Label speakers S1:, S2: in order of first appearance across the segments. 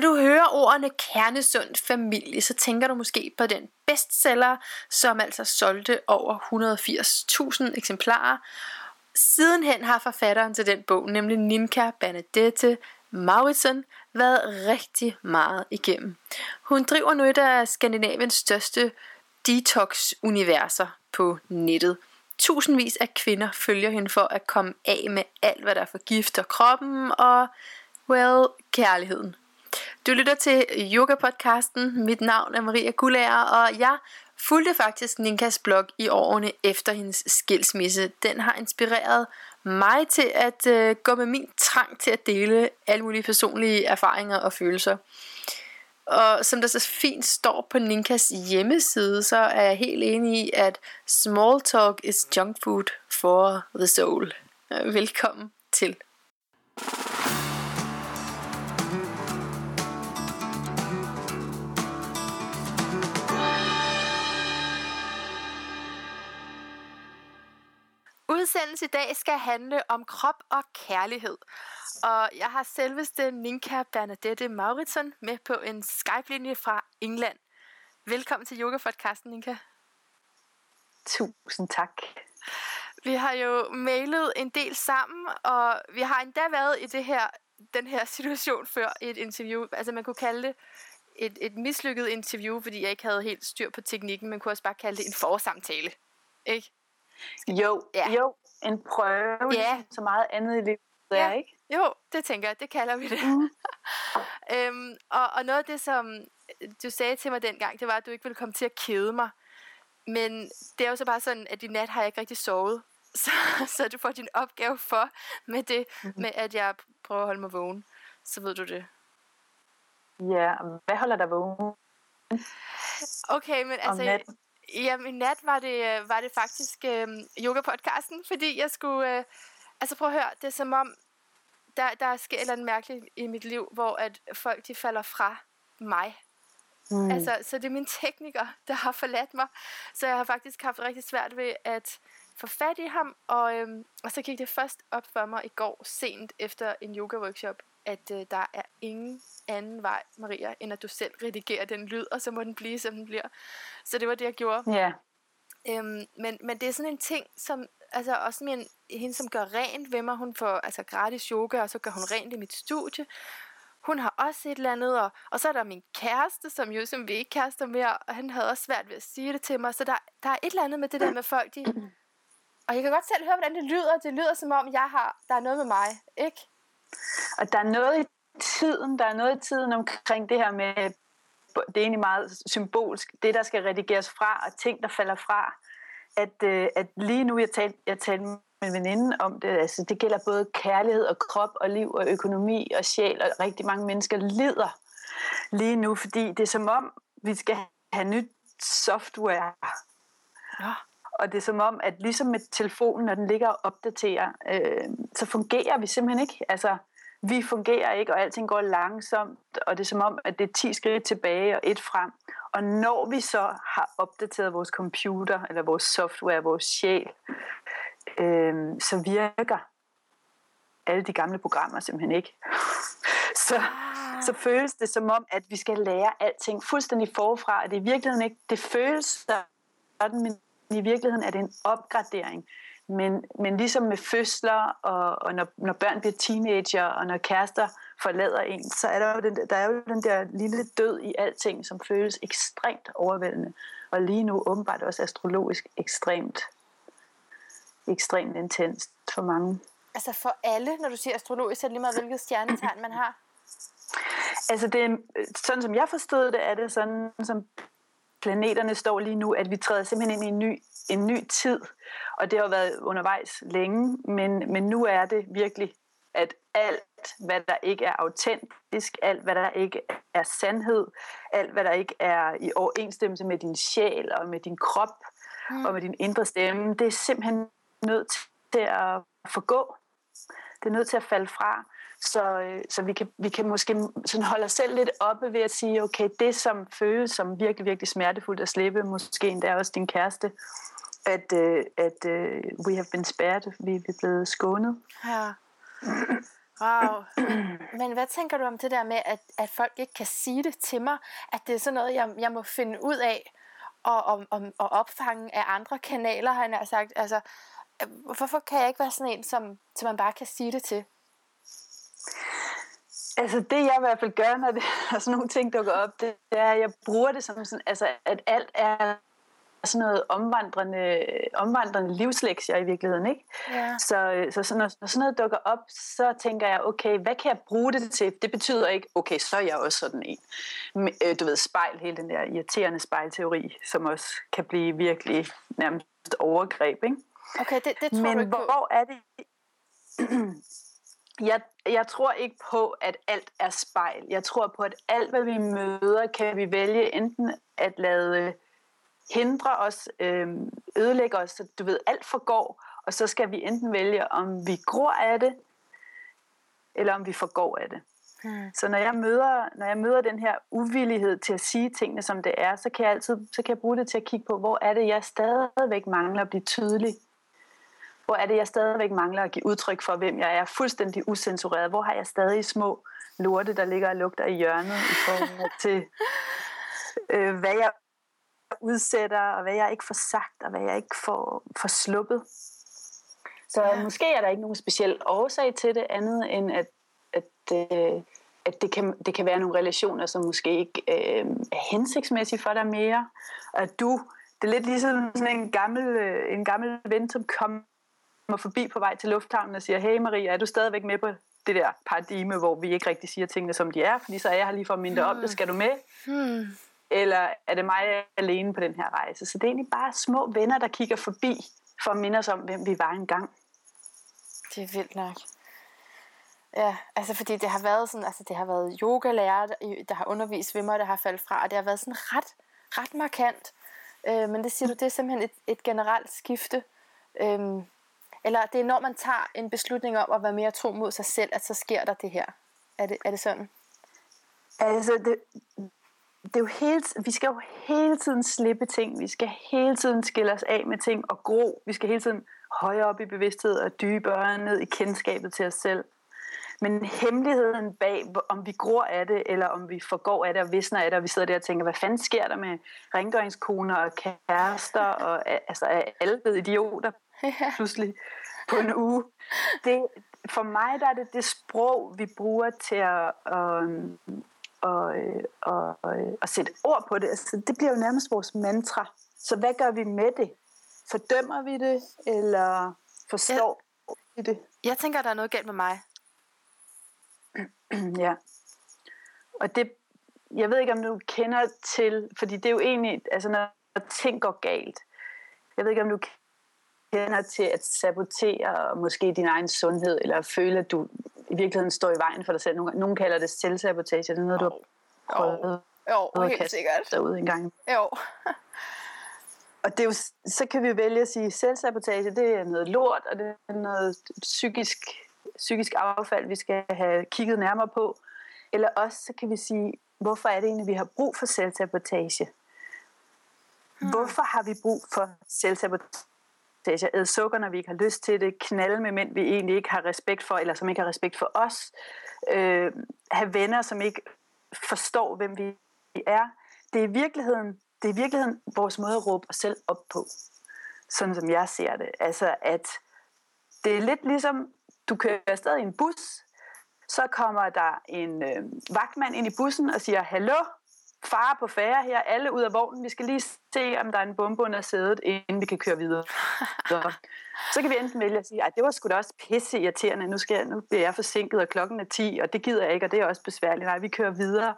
S1: Når du hører ordene kernesund familie, så tænker du måske på den bestseller, som altså solgte over 180.000 eksemplarer. Sidenhen har forfatteren til den bog, nemlig Ninka Benedette Mauritsen, været rigtig meget igennem. Hun driver nu et af Skandinaviens største detox-universer på nettet. Tusindvis af kvinder følger hende for at komme af med alt, hvad der forgifter kroppen og, well, kærligheden. Du lytter til Yoga-podcasten. Mit navn er Maria Gullager, og jeg fulgte faktisk Ninkas blog i årene efter hendes skilsmisse. Den har inspireret mig til at øh, gå med min trang til at dele alle mulige personlige erfaringer og følelser. Og som der så fint står på Ninkas hjemmeside, så er jeg helt enig i, at small talk is junk food for the soul. Velkommen til. Udsendelsen i dag skal handle om krop og kærlighed. Og jeg har selveste Ninka Bernadette Mauritsen med på en Skype-linje fra England. Velkommen til Yoga-podcasten, Ninka.
S2: Tusind tak.
S1: Vi har jo mailet en del sammen, og vi har endda været i det her, den her situation før i et interview. Altså man kunne kalde det et, et mislykket interview, fordi jeg ikke havde helt styr på teknikken. Man kunne også bare kalde det en forsamtale. Ikke?
S2: Jo, ja. jo, en prøve, ja. så meget andet i livet ja. er, ikke?
S1: Jo, det tænker jeg, det kalder vi det. Mm. øhm, og, og noget af det, som du sagde til mig dengang, det var, at du ikke ville komme til at kede mig. Men det er jo så bare sådan, at i nat har jeg ikke rigtig sovet. Så, så du får din opgave for med det, mm-hmm. med at jeg prøver at holde mig vågen. Så ved du det.
S2: Ja, hvad holder dig vågen?
S1: Okay, men altså, Jamen, i nat var det, øh, var det faktisk øh, yoga-podcasten, fordi jeg skulle... Øh, altså prøv at høre, det er som om, der, der sker noget mærkeligt i mit liv, hvor at folk de falder fra mig. Mm. Altså, så det er min tekniker, der har forladt mig. Så jeg har faktisk haft rigtig svært ved at få fat i ham, og, øhm, og så gik det først op for mig i går sent efter en yoga-workshop, at øh, der er ingen anden vej, Maria, end at du selv redigerer den lyd, og så må den blive, som den bliver. Så det var det, jeg gjorde.
S2: Ja.
S1: Øhm, men, men det er sådan en ting, som, altså også en, hende, som gør rent ved mig, hun får altså gratis yoga, og så gør hun rent i mit studie. Hun har også et eller andet, og, og så er der min kæreste, som jo som vi ikke kærester mere, og han havde også svært ved at sige det til mig. Så der, der er et eller andet med det der med folk, de... Og jeg kan godt selv høre, hvordan det lyder. Det lyder som om, jeg har, der er noget med mig, ikke?
S2: Og der er noget i tiden, der er noget i tiden omkring det her med, det er egentlig meget symbolsk, det der skal redigeres fra, og ting, der falder fra. At, øh, at lige nu, jeg talte, jeg talte med en veninde om det, altså det gælder både kærlighed og krop og liv og økonomi og sjæl, og rigtig mange mennesker lider lige nu, fordi det er som om, vi skal have nyt software. Ja. Og det er som om, at ligesom med telefonen, når den ligger og opdaterer, øh, så fungerer vi simpelthen ikke. Altså, vi fungerer ikke, og alting går langsomt, og det er som om, at det er 10 skridt tilbage og et frem. Og når vi så har opdateret vores computer, eller vores software, vores sjæl, øh, så virker alle de gamle programmer simpelthen ikke. så, ah. så føles det som om, at vi skal lære alting fuldstændig forfra, og det er i virkeligheden ikke, det føles sådan, men i virkeligheden er det en opgradering. Men, men ligesom med fødsler, og, og når, når børn bliver teenager, og når kærester forlader en, så er der jo den, der er jo den der lille død i alting, som føles ekstremt overvældende. Og lige nu åbenbart også astrologisk ekstremt, ekstremt intenst for mange.
S1: Altså for alle, når du siger astrologisk, så er det lige meget, hvilket stjernetegn man har?
S2: Altså det, sådan som jeg forstod det, er det sådan, som planeterne står lige nu, at vi træder simpelthen ind i en ny, en ny tid. Og det har været undervejs længe, men, men nu er det virkelig, at alt, hvad der ikke er autentisk, alt, hvad der ikke er sandhed, alt, hvad der ikke er i overensstemmelse med din sjæl og med din krop mm. og med din indre stemme, det er simpelthen nødt til at forgå. Det er nødt til at falde fra. Så, øh, så vi, kan, vi kan måske sådan holde os selv lidt oppe ved at sige, okay, det som føles som virkelig, virkelig smertefuldt at slippe, måske endda også din kæreste, at, øh, at uh, we have been spared, vi er blevet skånet.
S1: Ja. Wow. Men, men hvad tænker du om det der med, at, at folk ikke kan sige det til mig? At det er sådan noget, jeg, jeg må finde ud af og, og, og, og opfange af andre kanaler, har jeg sagt. Altså, øh, hvorfor kan jeg ikke være sådan en, som, som man bare kan sige det til?
S2: Altså det jeg i hvert fald gør, når det er sådan nogle ting dukker op, det er, at jeg bruger det som sådan, altså at alt er sådan noget omvandrende, omvandrende livslektier i virkeligheden. Ikke?
S1: Ja.
S2: Så, så, så når, når sådan noget dukker op, så tænker jeg, okay, hvad kan jeg bruge det til? Det betyder ikke, okay, så er jeg også sådan en. Øh, du ved, spejl, hele den der irriterende spejlteori, som også kan blive virkelig nærmest overgreb. Ikke?
S1: Okay, det, det tror
S2: Men
S1: du ikke
S2: hvor er det... jeg, jeg tror ikke på, at alt er spejl. Jeg tror på, at alt, hvad vi møder, kan vi vælge enten at lade hindre os, øh, ødelægge os, så du ved, alt forgår, og så skal vi enten vælge, om vi gror af det, eller om vi forgår af det.
S1: Hmm.
S2: Så når jeg møder, når jeg møder den her uvillighed til at sige tingene, som det er, så kan jeg altid så kan jeg bruge det til at kigge på, hvor er det, jeg stadigvæk mangler at blive tydelig. Hvor er det, jeg stadigvæk mangler at give udtryk for, hvem jeg er, fuldstændig usensureret. Hvor har jeg stadig små lorte, der ligger og lugter i hjørnet i forhold til, øh, hvad jeg udsætter, og hvad jeg ikke får sagt, og hvad jeg ikke får, får sluppet. Så
S1: Ja.
S2: måske er der ikke nogen speciel årsag til det, andet end at, at, øh, at det, kan, det kan være nogle relationer, som måske ikke øh, er hensigtsmæssige for dig mere. Og at du, det er lidt ligesom sådan en gammel, øh, en gammel ven, som kommer forbi på vej til lufthavnen og siger, hey Maria, er du stadigvæk med på det der paradigme, hvor vi ikke rigtig siger tingene, som de er, fordi så er jeg her lige for at minde dig om det, skal du med?
S1: Hmm.
S2: eller er det mig alene på den her rejse? Så det er egentlig bare små venner, der kigger forbi, for at minde os om, hvem vi var engang.
S1: Det er vildt nok. Ja, altså fordi det har været sådan, altså det har været yogalærer, der- der har undervist ved mig, der har faldet fra, og det har været sådan ret, ret markant. Øh, men det siger du, det er simpelthen et, et generelt skifte. Øhm, eller det er når man tager en beslutning om at være mere tro mod sig selv, at så sker der det her. Er det, er det sådan?
S2: Altså, det, det er jo hele, vi skal jo hele tiden slippe ting. Vi skal hele tiden skille os af med ting og gro. Vi skal hele tiden højere op i bevidsthed og dybere ned i kendskabet til os selv. Men hemmeligheden bag, om vi gror af det, eller om vi forgår af det og visner af det, og vi sidder der og tænker, hvad fanden sker der med rengøringskoner og kærester, og altså er alle blevet idioter pludselig på en uge. Det, for mig der er det det sprog, vi bruger til at, um, og, øh, og, og, og sætte ord på det. Altså, det bliver jo nærmest vores mantra. Så hvad gør vi med det? Fordømmer vi det, eller forstår ja. vi det?
S1: Jeg tænker, der er noget galt med mig.
S2: ja. Og det, jeg ved ikke, om du kender til, fordi det er jo egentlig, altså når ting går galt, jeg ved ikke, om du kender til at sabotere måske din egen sundhed, eller føle, at du i virkeligheden står i vejen for dig selv. Nogle, nogle kalder det selvsabotage, det er noget, du har prøvet
S1: Jo,
S2: at
S1: helt sikkert.
S2: derude en gang.
S1: Jo.
S2: Og det er jo, så kan vi vælge at sige, at selvsabotage, det er noget lort, og det er noget psykisk, psykisk affald, vi skal have kigget nærmere på. Eller også så kan vi sige, hvorfor er det egentlig, vi har brug for selvsabotage? Hvorfor har vi brug for selvsabotage? Æde sukker, når vi ikke har lyst til det. Knalde med mænd, vi egentlig ikke har respekt for, eller som ikke har respekt for os. Øh, have venner, som ikke forstår, hvem vi er. Det er i virkeligheden, det er i virkeligheden vores måde at råbe os selv op på. Sådan som jeg ser det. Altså at det er lidt ligesom, du kører afsted i en bus, så kommer der en øh, vagtmand ind i bussen og siger, hallo, far på færre her, alle ud af vognen, vi skal lige se, om der er en bombe under sædet, inden vi kan køre videre. Så, så kan vi enten vælge at sige, at det var sgu da også pisse irriterende, nu, skal jeg, nu bliver jeg forsinket, og klokken er 10, og det gider jeg ikke, og det er også besværligt. Nej, vi kører videre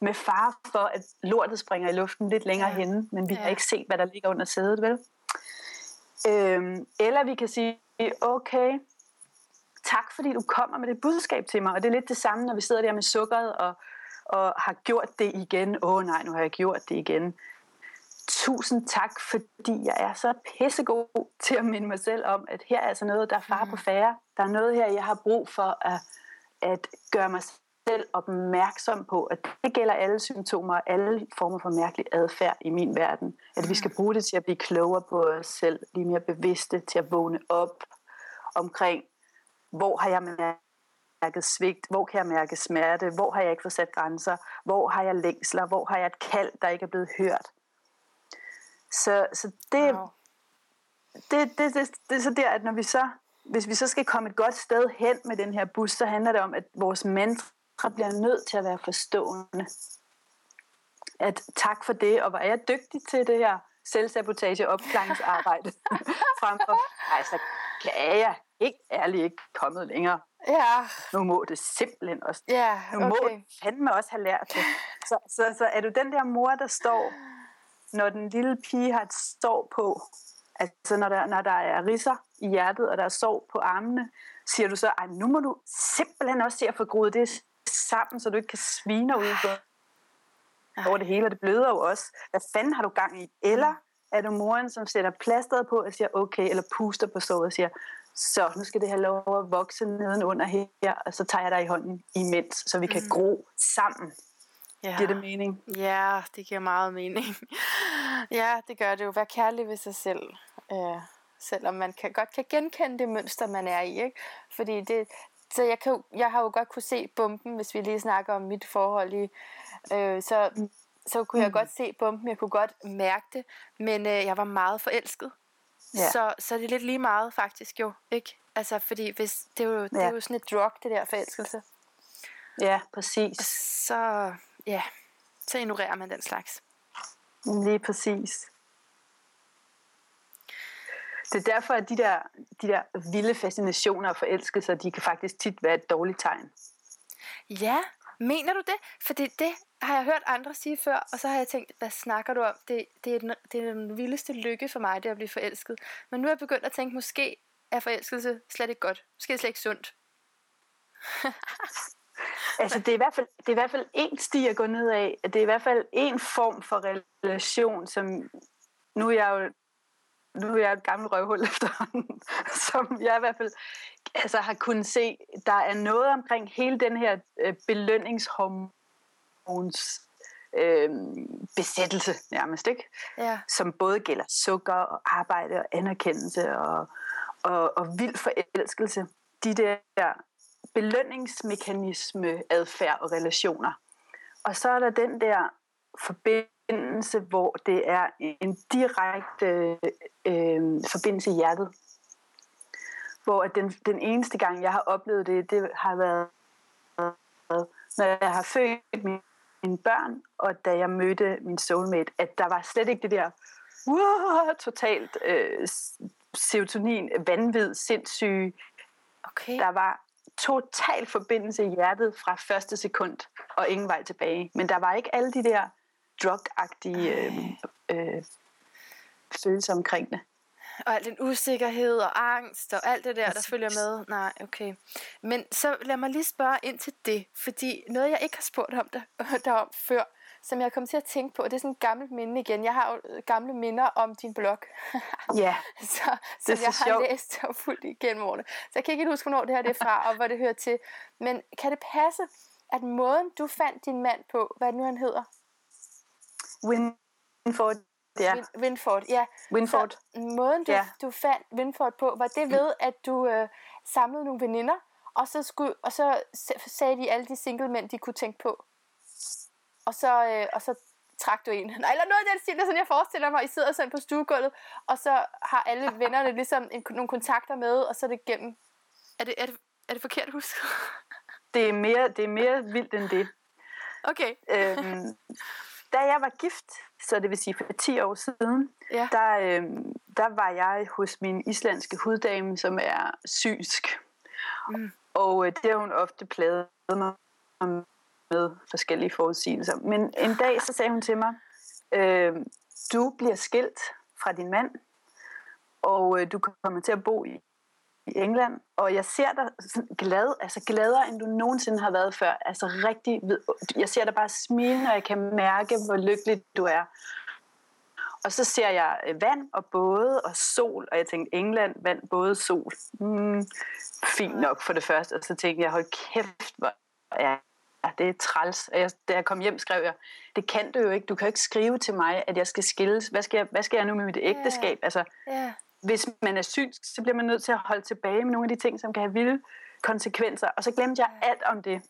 S2: med far for, at lortet springer i luften lidt længere
S1: Ja.
S2: henne, men vi. Ja. har ikke set, hvad der ligger under sædet, vel? Øhm, eller vi kan sige, okay, tak fordi du kommer med det budskab til mig. Og det er lidt det samme, når vi sidder der med sukkeret og, og har gjort det igen. Åh oh, nej, nu har jeg gjort det igen. Tusind tak, fordi jeg er så pissegod til at minde mig selv om, at her er altså noget, der er far på færre. Der er noget her, jeg har brug for at, at gøre mig selv opmærksom på, at det gælder alle symptomer og alle former for mærkelig adfærd i min verden. At vi skal bruge det til at blive klogere på os selv, blive mere bevidste til at vågne op omkring, hvor har jeg mærket svigt? Hvor kan jeg mærke smerte? Hvor har jeg ikke fået sat grænser? Hvor har jeg længsler? Hvor har jeg et kald, der ikke er blevet hørt? Så, så det, wow. det, det, det, det er så der, at når vi så, hvis vi så skal komme et godt sted hen med den her bus, så handler det om, at vores mantra bliver nødt til at være forstående. At tak for det, og hvor er jeg dygtig til det her selvsabotage opklaringsarbejde frem for, ej, så kan jeg ikke ærligt ikke kommet længere.
S1: Ja.
S2: Nu må det simpelthen også.
S1: Ja,
S2: okay. Nu må fandme også have lært det. Så, så, så er du den der mor, der står, når den lille pige har et sår på, altså når der, når der er risser i hjertet, og der er sår på armene, siger du så, ej, nu må du simpelthen også se at få groet det sammen, så du ikke kan svine ud på over det hele, og det bløder jo også. Hvad fanden har du gang i? Eller er du moren, som sætter plasteret på og siger okay, eller puster på såret og siger, så nu skal det have lov at vokse nedenunder her, og så tager jeg dig i hånden imens, så vi kan mm. gro sammen. Ja. Giver det mening?
S1: Ja, det giver meget mening. ja, det gør det jo. Vær kærlig ved sig selv. Øh, selvom man kan, godt kan genkende det mønster, man er i. Ikke? Fordi det, så jeg, kan, jeg har jo godt kunne se bomben, hvis vi lige snakker om mit forhold i. Øh, så, så kunne jeg mm. godt se bomben, jeg kunne godt mærke det, men øh, jeg var meget forelsket. Ja. Så, så det er lidt lige meget faktisk jo, ikke? Altså, fordi hvis, det, er jo, det er jo sådan et drug, det der forelskelse.
S2: Ja, præcis.
S1: Og så, ja, så ignorerer man den slags.
S2: Lige præcis. Det er derfor, at de der, de der vilde fascinationer og forelskelser, de kan faktisk tit være et dårligt tegn.
S1: Ja, mener du det? For det, det har jeg hørt andre sige før, og så har jeg tænkt, hvad snakker du om? Det, det, er, den, det er den vildeste lykke for mig, det at blive forelsket. Men nu er jeg begyndt at tænke, måske er forelskelse slet ikke godt. Måske er det slet ikke sundt.
S2: altså det er, i hvert fald, det er i hvert fald én sti at gå ned af. Det er i hvert fald en form for relation, som nu er jeg jo nu er jeg et gammelt røvhul efterhånden, som jeg i hvert fald altså, har kunnet se, der er noget omkring hele den her øh, belønningshormons øh, besættelse nærmest, ikke?
S1: Ja.
S2: Som både gælder sukker og arbejde og anerkendelse og, og, og vild forelskelse. De der belønningsmekanisme, adfærd og relationer. Og så er der den der forbindelse hvor det er en direkte øh, forbindelse i hjertet. Hvor den, den eneste gang, jeg har oplevet det, det har været, når jeg har født mine, mine børn, og da jeg mødte min soulmate, at der var slet ikke det der uh, totalt øh, serotonin, vanvid, sindssyge.
S1: Okay.
S2: Der var total forbindelse i hjertet fra første sekund, og ingen vej tilbage. Men der var ikke alle de der drug-agtige øh, øh, følelser omkring det.
S1: Og al den usikkerhed og angst og alt det der, der følger med. Nej, okay. Men så lad mig lige spørge ind til det, fordi noget, jeg ikke har spurgt om der, derom før, som jeg kom til at tænke på, det er sådan et gammelt minde igen. Jeg har jo gamle minder om din blog.
S2: Ja,
S1: så, så jeg har sjovt. læst og fuldt igennem årene. Så jeg kan ikke huske, hvornår det her det er fra, og hvor det hører til. Men kan det passe, at måden, du fandt din mand på, hvad nu han hedder,
S2: Winford, ja. Win,
S1: Winford, ja.
S2: Winford. Så
S1: måden, du, ja. du fandt Winford på, var det ved, at du øh, samlede nogle veninder, og så, skulle, og så sagde de alle de single mænd, de kunne tænke på. Og så, øh, og så trak du en. Nej, eller noget af den stil, det er sådan, jeg forestiller mig, I sidder sådan på stuegulvet, og så har alle vennerne ligesom en, nogle kontakter med, og så er det gennem. Er det, er det, er det forkert husk?
S2: det, er mere, det er mere vildt end det.
S1: Okay.
S2: øhm, da jeg var gift, så det vil sige for 10 år siden, ja. der, øh, der var jeg hos min islandske huddame, som er sysk. Mm. Og øh, det har hun ofte pladet mig med forskellige forudsigelser. Men en dag så sagde hun til mig, øh, du bliver skilt fra din mand, og øh, du kommer til at bo i i England, og jeg ser dig glad, altså gladere, end du nogensinde har været før. Altså rigtig, jeg ser dig bare smile, og jeg kan mærke, hvor lykkelig du er. Og så ser jeg øh, vand og både og sol, og jeg tænkte, England, vand, både sol. Mm, fint nok for det første. Og så tænkte jeg, hold kæft, hvor er ja, det er træls. Og jeg, da jeg kom hjem, skrev jeg, det kan du jo ikke. Du kan jo ikke skrive til mig, at jeg skal skilles. Hvad skal jeg, hvad skal jeg nu med mit ægteskab? Altså,
S1: yeah hvis
S2: man er synsk, så bliver man nødt til at holde tilbage med nogle af de ting, som kan have vilde konsekvenser. Og så glemte jeg alt om det.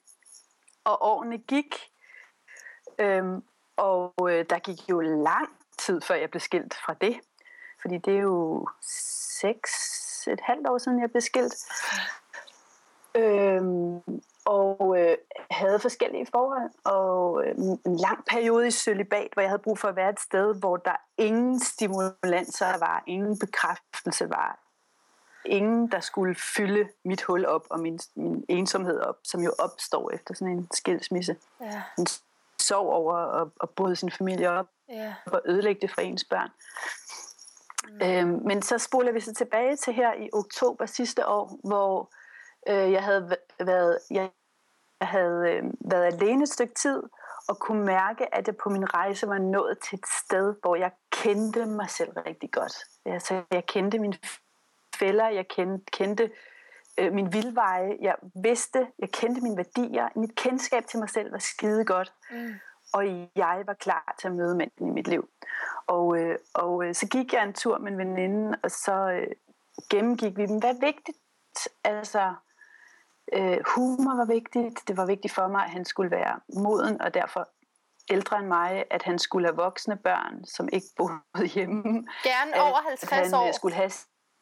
S2: Og årene gik, øhm, og øh, der gik jo lang tid, før jeg blev skilt fra det. Fordi det er jo seks, et halvt år siden, jeg blev skilt. Øhm, og øh, havde forskellige forhold, og øh, en lang periode i sølibat, hvor jeg havde brug for at være et sted, hvor der ingen stimulanser var, ingen bekræftelse var, ingen, der skulle fylde mit hul op og min, min ensomhed op, som jo opstår efter sådan en skilsmisse. Ja. En sorg over at, at bryde sin familie op ja. og ødelægge det for ens børn. Mm. Øhm, men så spoler vi så tilbage til her i oktober sidste år, hvor øh, jeg havde været, jeg jeg havde øh, været alene et stykke tid, og kunne mærke, at jeg på min rejse var nået til et sted, hvor jeg kendte mig selv rigtig godt. Altså, jeg kendte mine fælder, jeg kendte, kendte øh, min vildveje, jeg vidste, jeg kendte mine værdier, mit kendskab til mig selv var skide godt. Mm. Og jeg var klar til at møde mænden i mit liv. Og, øh, og øh, så gik jeg en tur med en veninde, og så øh, gennemgik vi dem. Hvad er vigtigt? Altså, Øh, humor var vigtigt. Det var vigtigt for mig, at han skulle være moden, og derfor ældre end mig, at han skulle have voksne børn, som ikke boede hjemme.
S1: Gerne over 50
S2: at han,
S1: år.
S2: Øh, skulle have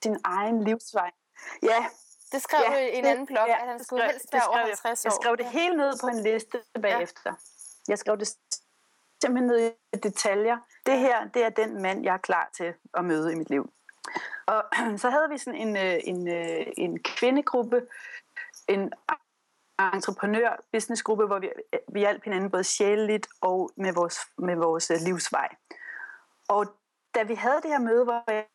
S2: sin egen livsvej. Ja.
S1: Det skrev ja, i en det, anden blog, ja, at han skulle skrev, helst være over 50
S2: år. Jeg skrev det hele ned på en liste bagefter. Ja. Jeg skrev det simpelthen ned i detaljer. Det her, det er den mand, jeg er klar til at møde i mit liv. Og så havde vi sådan en, øh, en, en, øh, en kvindegruppe, en entreprenør businessgruppe, hvor vi, vi hjalp hinanden både sjæleligt og med vores, med vores øh, livsvej. Og da vi havde det her møde, hvor jeg,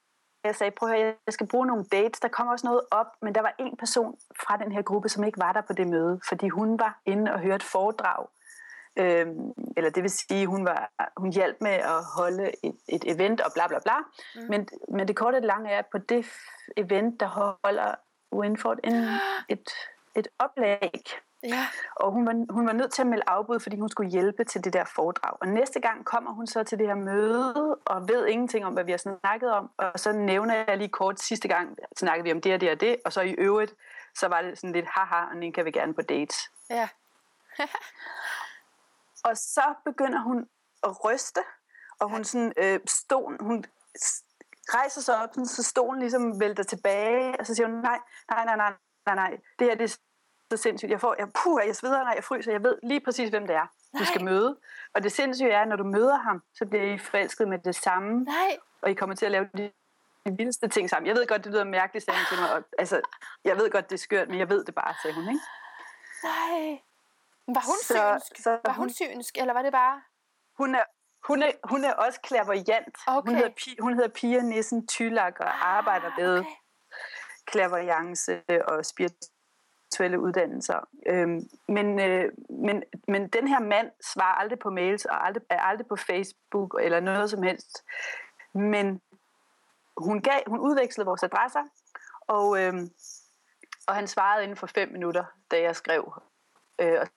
S2: jeg sagde, prøv at høre, jeg skal bruge nogle dates, der kom også noget op, men der var en person fra den her gruppe, som ikke var der på det møde, fordi hun var inde og hørte et foredrag. Øhm, eller det vil sige, hun var hun hjalp med at holde et, et event og bla bla bla. Mm. Men, men det korte og lange er, at på det event, der holder Winford en, et et oplæg. Ja. Og hun var, hun var nødt til at melde afbud, fordi hun skulle hjælpe til det der foredrag. Og næste gang kommer hun så til det her møde, og ved ingenting om, hvad vi har snakket om. Og så nævner jeg lige kort, sidste gang snakkede vi om det og det og det, og så i øvrigt, så var det sådan lidt, haha, og den kan vi gerne på dates. Ja. og så begynder hun at ryste, og hun sådan, øh, stod, hun rejser sig op, sådan, så stolen ligesom vælter tilbage, og så siger hun, nej, nej, nej, nej, nej, nej, det her det er så sindssygt. Jeg får, jeg, puh, jeg sveder, nej, jeg fryser, jeg ved lige præcis, hvem det er, nej. du skal møde. Og det sindssyge er, at når du møder ham, så bliver I forelsket med det samme. Nej. Og I kommer til at lave de, de vildeste ting sammen. Jeg ved godt, det lyder mærkeligt, sagde til mig. Og, altså, jeg ved godt, det er skørt, men jeg ved det bare, sagde hun, ikke?
S1: Nej. Var hun så, synsk? Så, var hun, hun synsk, eller var det bare...
S2: Hun er, hun er, hun er også klaverjant. Okay. Hun, hedder, hun hedder Pia Nissen Tylak og ah, arbejder med okay klaverjance og spirituelle uddannelser. Øhm, men, øh, men, men den her mand svarer aldrig på mails og aldrig, er aldrig på Facebook eller noget som helst. Men hun, gav, hun udvekslede vores adresser, og, øhm, og han svarede inden for fem minutter, da jeg skrev. Øh, og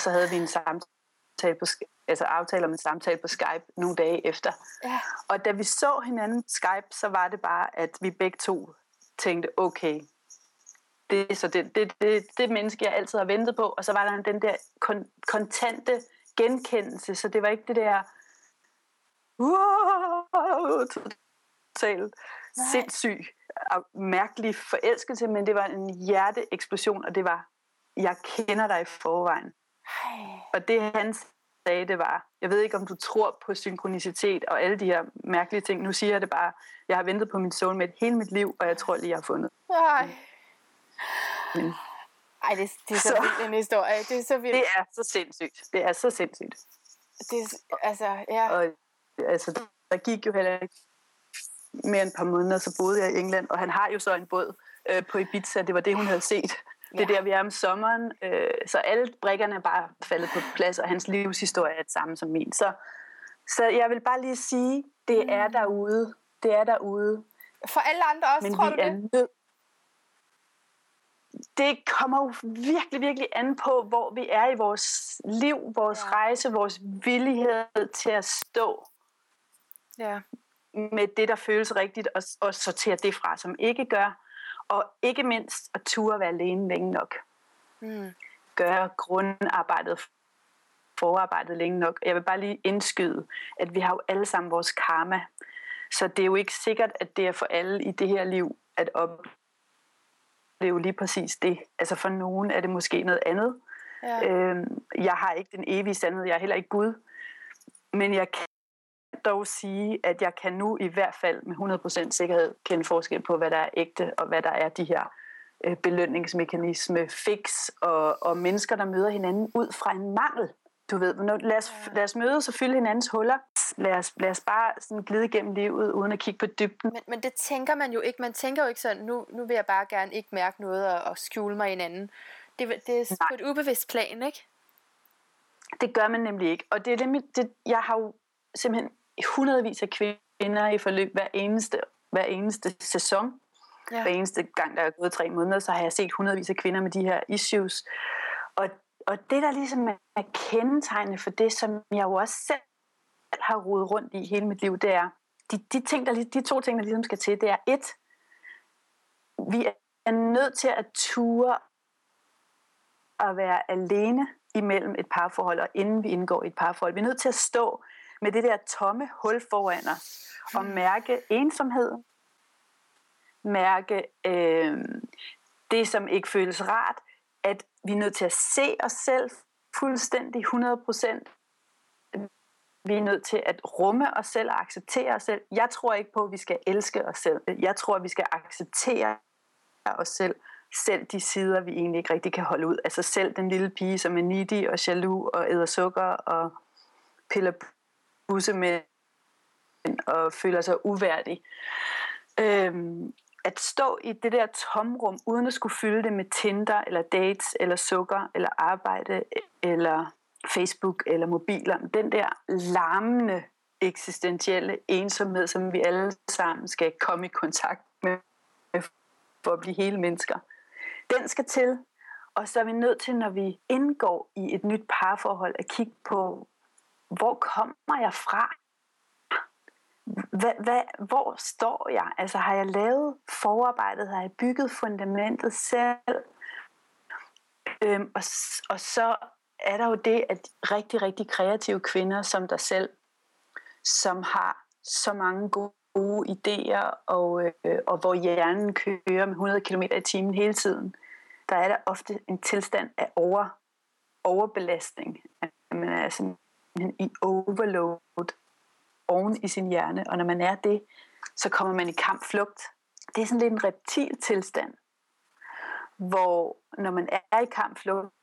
S2: så havde vi en samtale på, altså aftale om en samtale på Skype nogle dage efter. Ja. Og da vi så hinanden Skype, så var det bare, at vi begge to tænkte, okay, det er så det, det, det, det menneske, jeg altid har ventet på. Og så var der den der kon, kontante genkendelse, så det var ikke det der wow, totalt sindssyg og mærkelig forelskelse, men det var en hjerteeksplosion, og det var, jeg kender dig i forvejen. Og det han sagde, det var, jeg ved ikke, om du tror på synkronicitet og alle de her mærkelige ting. Nu siger jeg det bare, jeg har ventet på min soulmate hele mit liv, og jeg tror lige, jeg har fundet.
S1: Nej. Men. Ej, det, det er så, så vildt en historie. Det er så vildt.
S2: Det er så sindssygt. Det er så sindssygt.
S1: Det altså, ja.
S2: Og, altså, der gik jo heller ikke mere end et par måneder, så boede jeg i England, og han har jo så en båd øh, på Ibiza. Det var det, hun havde set. Det er der, vi er om sommeren. Øh, så alle brikkerne er bare faldet på plads, og hans livshistorie er det samme som min. Så, så jeg vil bare lige sige, det er mm. derude. Det er derude.
S1: For alle andre også, Men tror du det? Nød.
S2: Det kommer jo virkelig, virkelig an på, hvor vi er i vores liv, vores ja. rejse, vores villighed til at stå ja. med det, der føles rigtigt, og, og sortere det fra, som ikke gør og ikke mindst at ture være alene længe nok. mm. gøre grundarbejdet, forarbejdet længe nok. Jeg vil bare lige indskyde, at vi har jo alle sammen vores karma. Så det er jo ikke sikkert, at det er for alle i det her liv at opleve lige præcis det. Altså for nogen er det måske noget andet. Ja. Øhm, jeg har ikke den evige sandhed, jeg er heller ikke Gud. Men jeg kan dog sige, at jeg kan nu i hvert fald med 100% sikkerhed kende forskel på, hvad der er ægte, og hvad der er de her øh, belønningsmekanisme, fix, og, og mennesker, der møder hinanden ud fra en mangel. Du ved, lad os, lad os mødes og fylde hinandens huller. Lad os, lad os bare sådan glide igennem livet, uden at kigge på dybden.
S1: Men, men det tænker man jo ikke. Man tænker jo ikke sådan, nu, nu vil jeg bare gerne ikke mærke noget og, og skjule mig hinanden. Det, det er Nej. på et ubevidst plan, ikke?
S2: Det gør man nemlig ikke. Og det er nemlig, det, jeg har jo simpelthen hundredvis af kvinder i forløb hver eneste, hver eneste sæson. Ja. Hver eneste gang, der er gået tre måneder, så har jeg set hundredvis af kvinder med de her issues. Og, og det, der ligesom er kendetegnende for det, som jeg jo også selv har rodet rundt i hele mit liv, det er, de, de, ting, der, de to ting, der ligesom skal til, det er et, vi er nødt til at ture at være alene imellem et parforhold, og inden vi indgår i et parforhold. Vi er nødt til at stå med det der tomme hul foran os, og mærke ensomhed, mærke øh, det, som ikke føles rart, at vi er nødt til at se os selv fuldstændig 100%. Vi er nødt til at rumme os selv og acceptere os selv. Jeg tror ikke på, at vi skal elske os selv. Jeg tror, at vi skal acceptere os selv. Selv de sider, vi egentlig ikke rigtig kan holde ud. Altså selv den lille pige, som er needy og jaloux og æder sukker og piller bussemænd og føler sig uværdig. Øhm, at stå i det der tomrum, uden at skulle fylde det med Tinder, eller dates, eller sukker, eller arbejde, eller Facebook, eller mobiler. Den der larmende eksistentielle ensomhed, som vi alle sammen skal komme i kontakt med for at blive hele mennesker. Den skal til, og så er vi nødt til, når vi indgår i et nyt parforhold, at kigge på, hvor kommer jeg fra? Hvad, hvad, hvor står jeg? Altså har jeg lavet forarbejdet? Har jeg bygget fundamentet selv? Øhm, og, og så er der jo det, at rigtig, rigtig kreative kvinder som dig selv, som har så mange gode idéer, og, øh, og hvor hjernen kører med 100 km i timen hele tiden, der er der ofte en tilstand af over, overbelastning. Man er simpelthen i overload oven i sin hjerne, og når man er det, så kommer man i kampflugt. Det er sådan lidt en reptiltilstand, hvor når man er i kampflugt,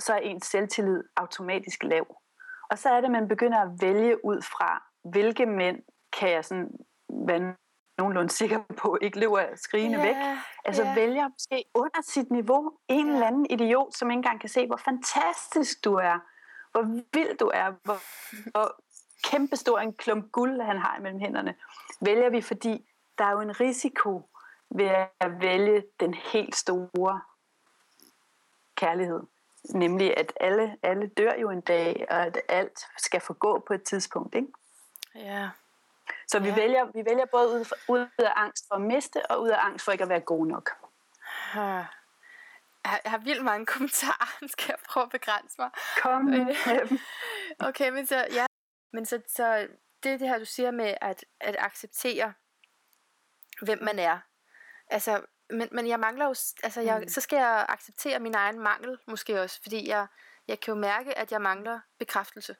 S2: så er ens selvtillid automatisk lav. Og så er det, at man begynder at vælge ud fra, hvilke mænd kan jeg sådan være nogenlunde sikker på, ikke løber skrigende yeah, væk. Altså yeah. vælger måske under sit niveau en yeah. eller anden idiot, som ikke engang kan se, hvor fantastisk du er, hvor vild du er, hvor, hvor kæmpestor en klump guld, han har imellem hænderne, vælger vi, fordi der er jo en risiko ved at vælge den helt store kærlighed. Nemlig, at alle, alle dør jo en dag, og at alt skal forgå på et tidspunkt. Ikke?
S1: Ja.
S2: Så vi, ja. vælger, vi vælger både ud, ud af angst for at miste, og ud af angst for ikke at være god nok.
S1: Ja jeg har vildt mange kommentarer. Skal jeg prøve at begrænse mig?
S2: Kom
S1: Okay, men så, ja. Men så, så det er det her, du siger med at, at acceptere, hvem man er. Altså, men, men jeg mangler jo, altså jeg, mm. så skal jeg acceptere min egen mangel, måske også, fordi jeg, jeg kan jo mærke, at jeg mangler bekræftelse.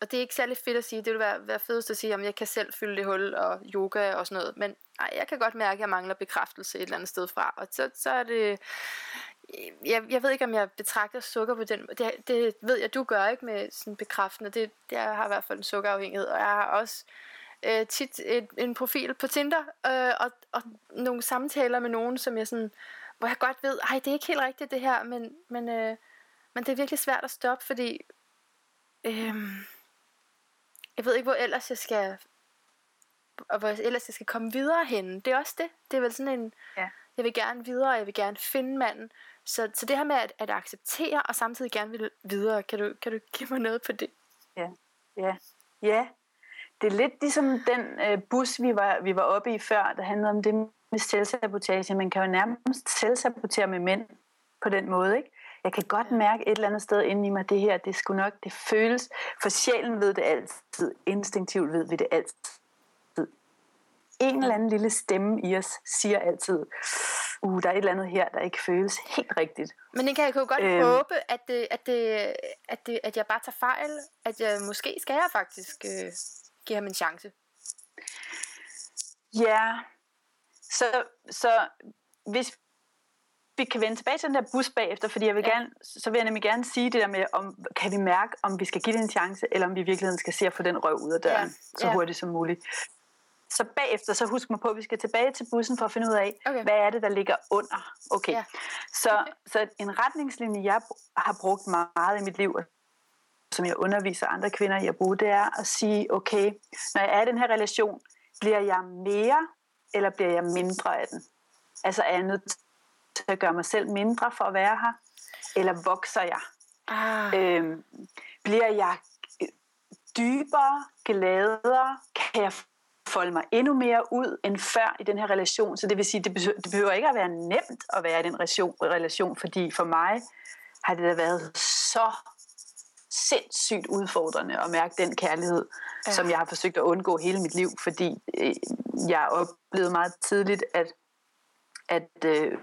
S1: Og det er ikke særlig fedt at sige, det vil være, være fedest at sige, om jeg kan selv fylde det hul og yoga og sådan noget, men nej, jeg kan godt mærke, at jeg mangler bekræftelse et eller andet sted fra, og så, så er det, jeg, jeg ved ikke, om jeg betragter sukker på den det, det ved jeg, du gør ikke med sådan bekræftende. Det, det, jeg har i hvert fald en sukkerafhængighed, og jeg har også øh, tit et, en profil på Tinder, øh, og, og nogle samtaler med nogen, som jeg sådan, hvor jeg godt ved, ej, det er ikke helt rigtigt det her, men, men, øh, men det er virkelig svært at stoppe, fordi øh, jeg ved ikke, hvor ellers jeg skal og hvor ellers jeg skal komme videre hen. Det er også det. Det er vel sådan en, ja. jeg vil gerne videre, jeg vil gerne finde manden. Så, så det her med at, at acceptere og samtidig gerne vil videre, kan du, kan du give mig noget på det?
S2: Ja, ja, ja. Det er lidt ligesom den øh, bus, vi var, vi var oppe i før, der handlede om det med selvsabotage. Man kan jo nærmest selvsabotere med mænd på den måde, ikke? Jeg kan godt mærke et eller andet sted inde i mig, det her, det skulle nok, det føles, for sjælen ved det altid, instinktivt ved vi det altid. En eller anden lille stemme i os siger altid, uh, der er et eller andet her, der ikke føles helt rigtigt.
S1: Men jeg kan jo godt øhm, håbe, at, det, at, det, at, det, at jeg bare tager fejl, at jeg måske skal jeg faktisk øh, give ham en chance.
S2: Ja, så, så hvis vi kan vende tilbage til den der bus bagefter, fordi jeg vil ja. gerne, så vil jeg nemlig gerne sige det der med, om kan vi mærke, om vi skal give det en chance, eller om vi i virkeligheden skal se at få den røv ud af døren, ja. så ja. hurtigt som muligt. Så bagefter, så husk mig på, at vi skal tilbage til bussen for at finde ud af, okay. hvad er det, der ligger under. Okay. Ja. Så, okay. så en retningslinje, jeg har brugt meget i mit liv, som jeg underviser andre kvinder i at bruge, det er at sige, okay, når jeg er i den her relation, bliver jeg mere, eller bliver jeg mindre af den? Altså er jeg nødt til at gøre mig selv mindre for at være her, eller vokser jeg? Ah. Øhm, bliver jeg dybere, gladere? Kan jeg folde mig endnu mere ud end før i den her relation? Så det vil sige, det behøver, det behøver ikke at være nemt at være i den relation, fordi for mig har det da været så sindssygt udfordrende at mærke den kærlighed, ja. som jeg har forsøgt at undgå hele mit liv, fordi øh, jeg oplevede meget tidligt, at, at øh,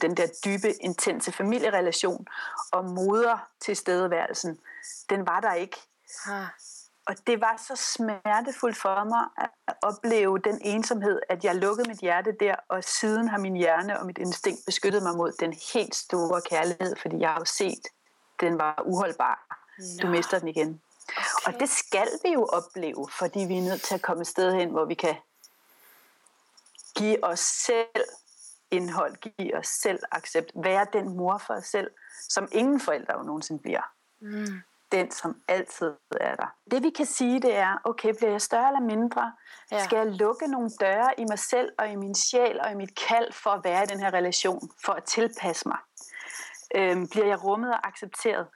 S2: den der dybe, intense familierelation og moder til stedeværelsen, den var der ikke. Ha. Og det var så smertefuldt for mig at opleve den ensomhed, at jeg lukkede mit hjerte der, og siden har min hjerne og mit instinkt beskyttet mig mod den helt store kærlighed, fordi jeg har jo set, den var uholdbar. Nå. Du mister den igen. Okay. Og det skal vi jo opleve, fordi vi er nødt til at komme et sted hen, hvor vi kan give os selv indhold, give os selv accept, være den mor for os selv, som ingen forældre jo nogensinde bliver. Mm. Den, som altid er der. Det vi kan sige, det er, okay, bliver jeg større eller mindre? Ja. Skal jeg lukke nogle døre i mig selv og i min sjæl og i mit kald for at være i den her relation, for at tilpasse mig? Øhm, bliver jeg rummet og accepteret?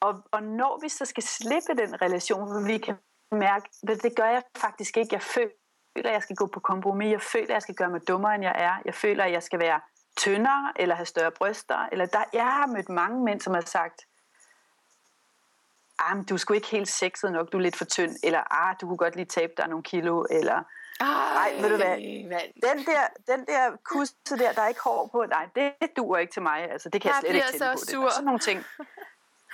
S2: Og, og når vi så skal slippe den relation, hvor vi kan mærke, at det gør jeg faktisk ikke. Jeg føler, at jeg skal gå på kompromis. Jeg føler, at jeg skal gøre mig dummere, end jeg er. Jeg føler, at jeg skal være tyndere, eller have større bryster. Eller der, jeg har mødt mange mænd, som har sagt, ah, du er sgu ikke helt sexet nok, du er lidt for tynd, eller ah, du kunne godt lige tabe dig nogle kilo, eller ej, ved du hvad, den der, den der kusse der, der er ikke hår på, nej, det duer ikke til mig, altså det kan jeg, jeg slet ikke tænde på. Sur. Det. sådan nogle ting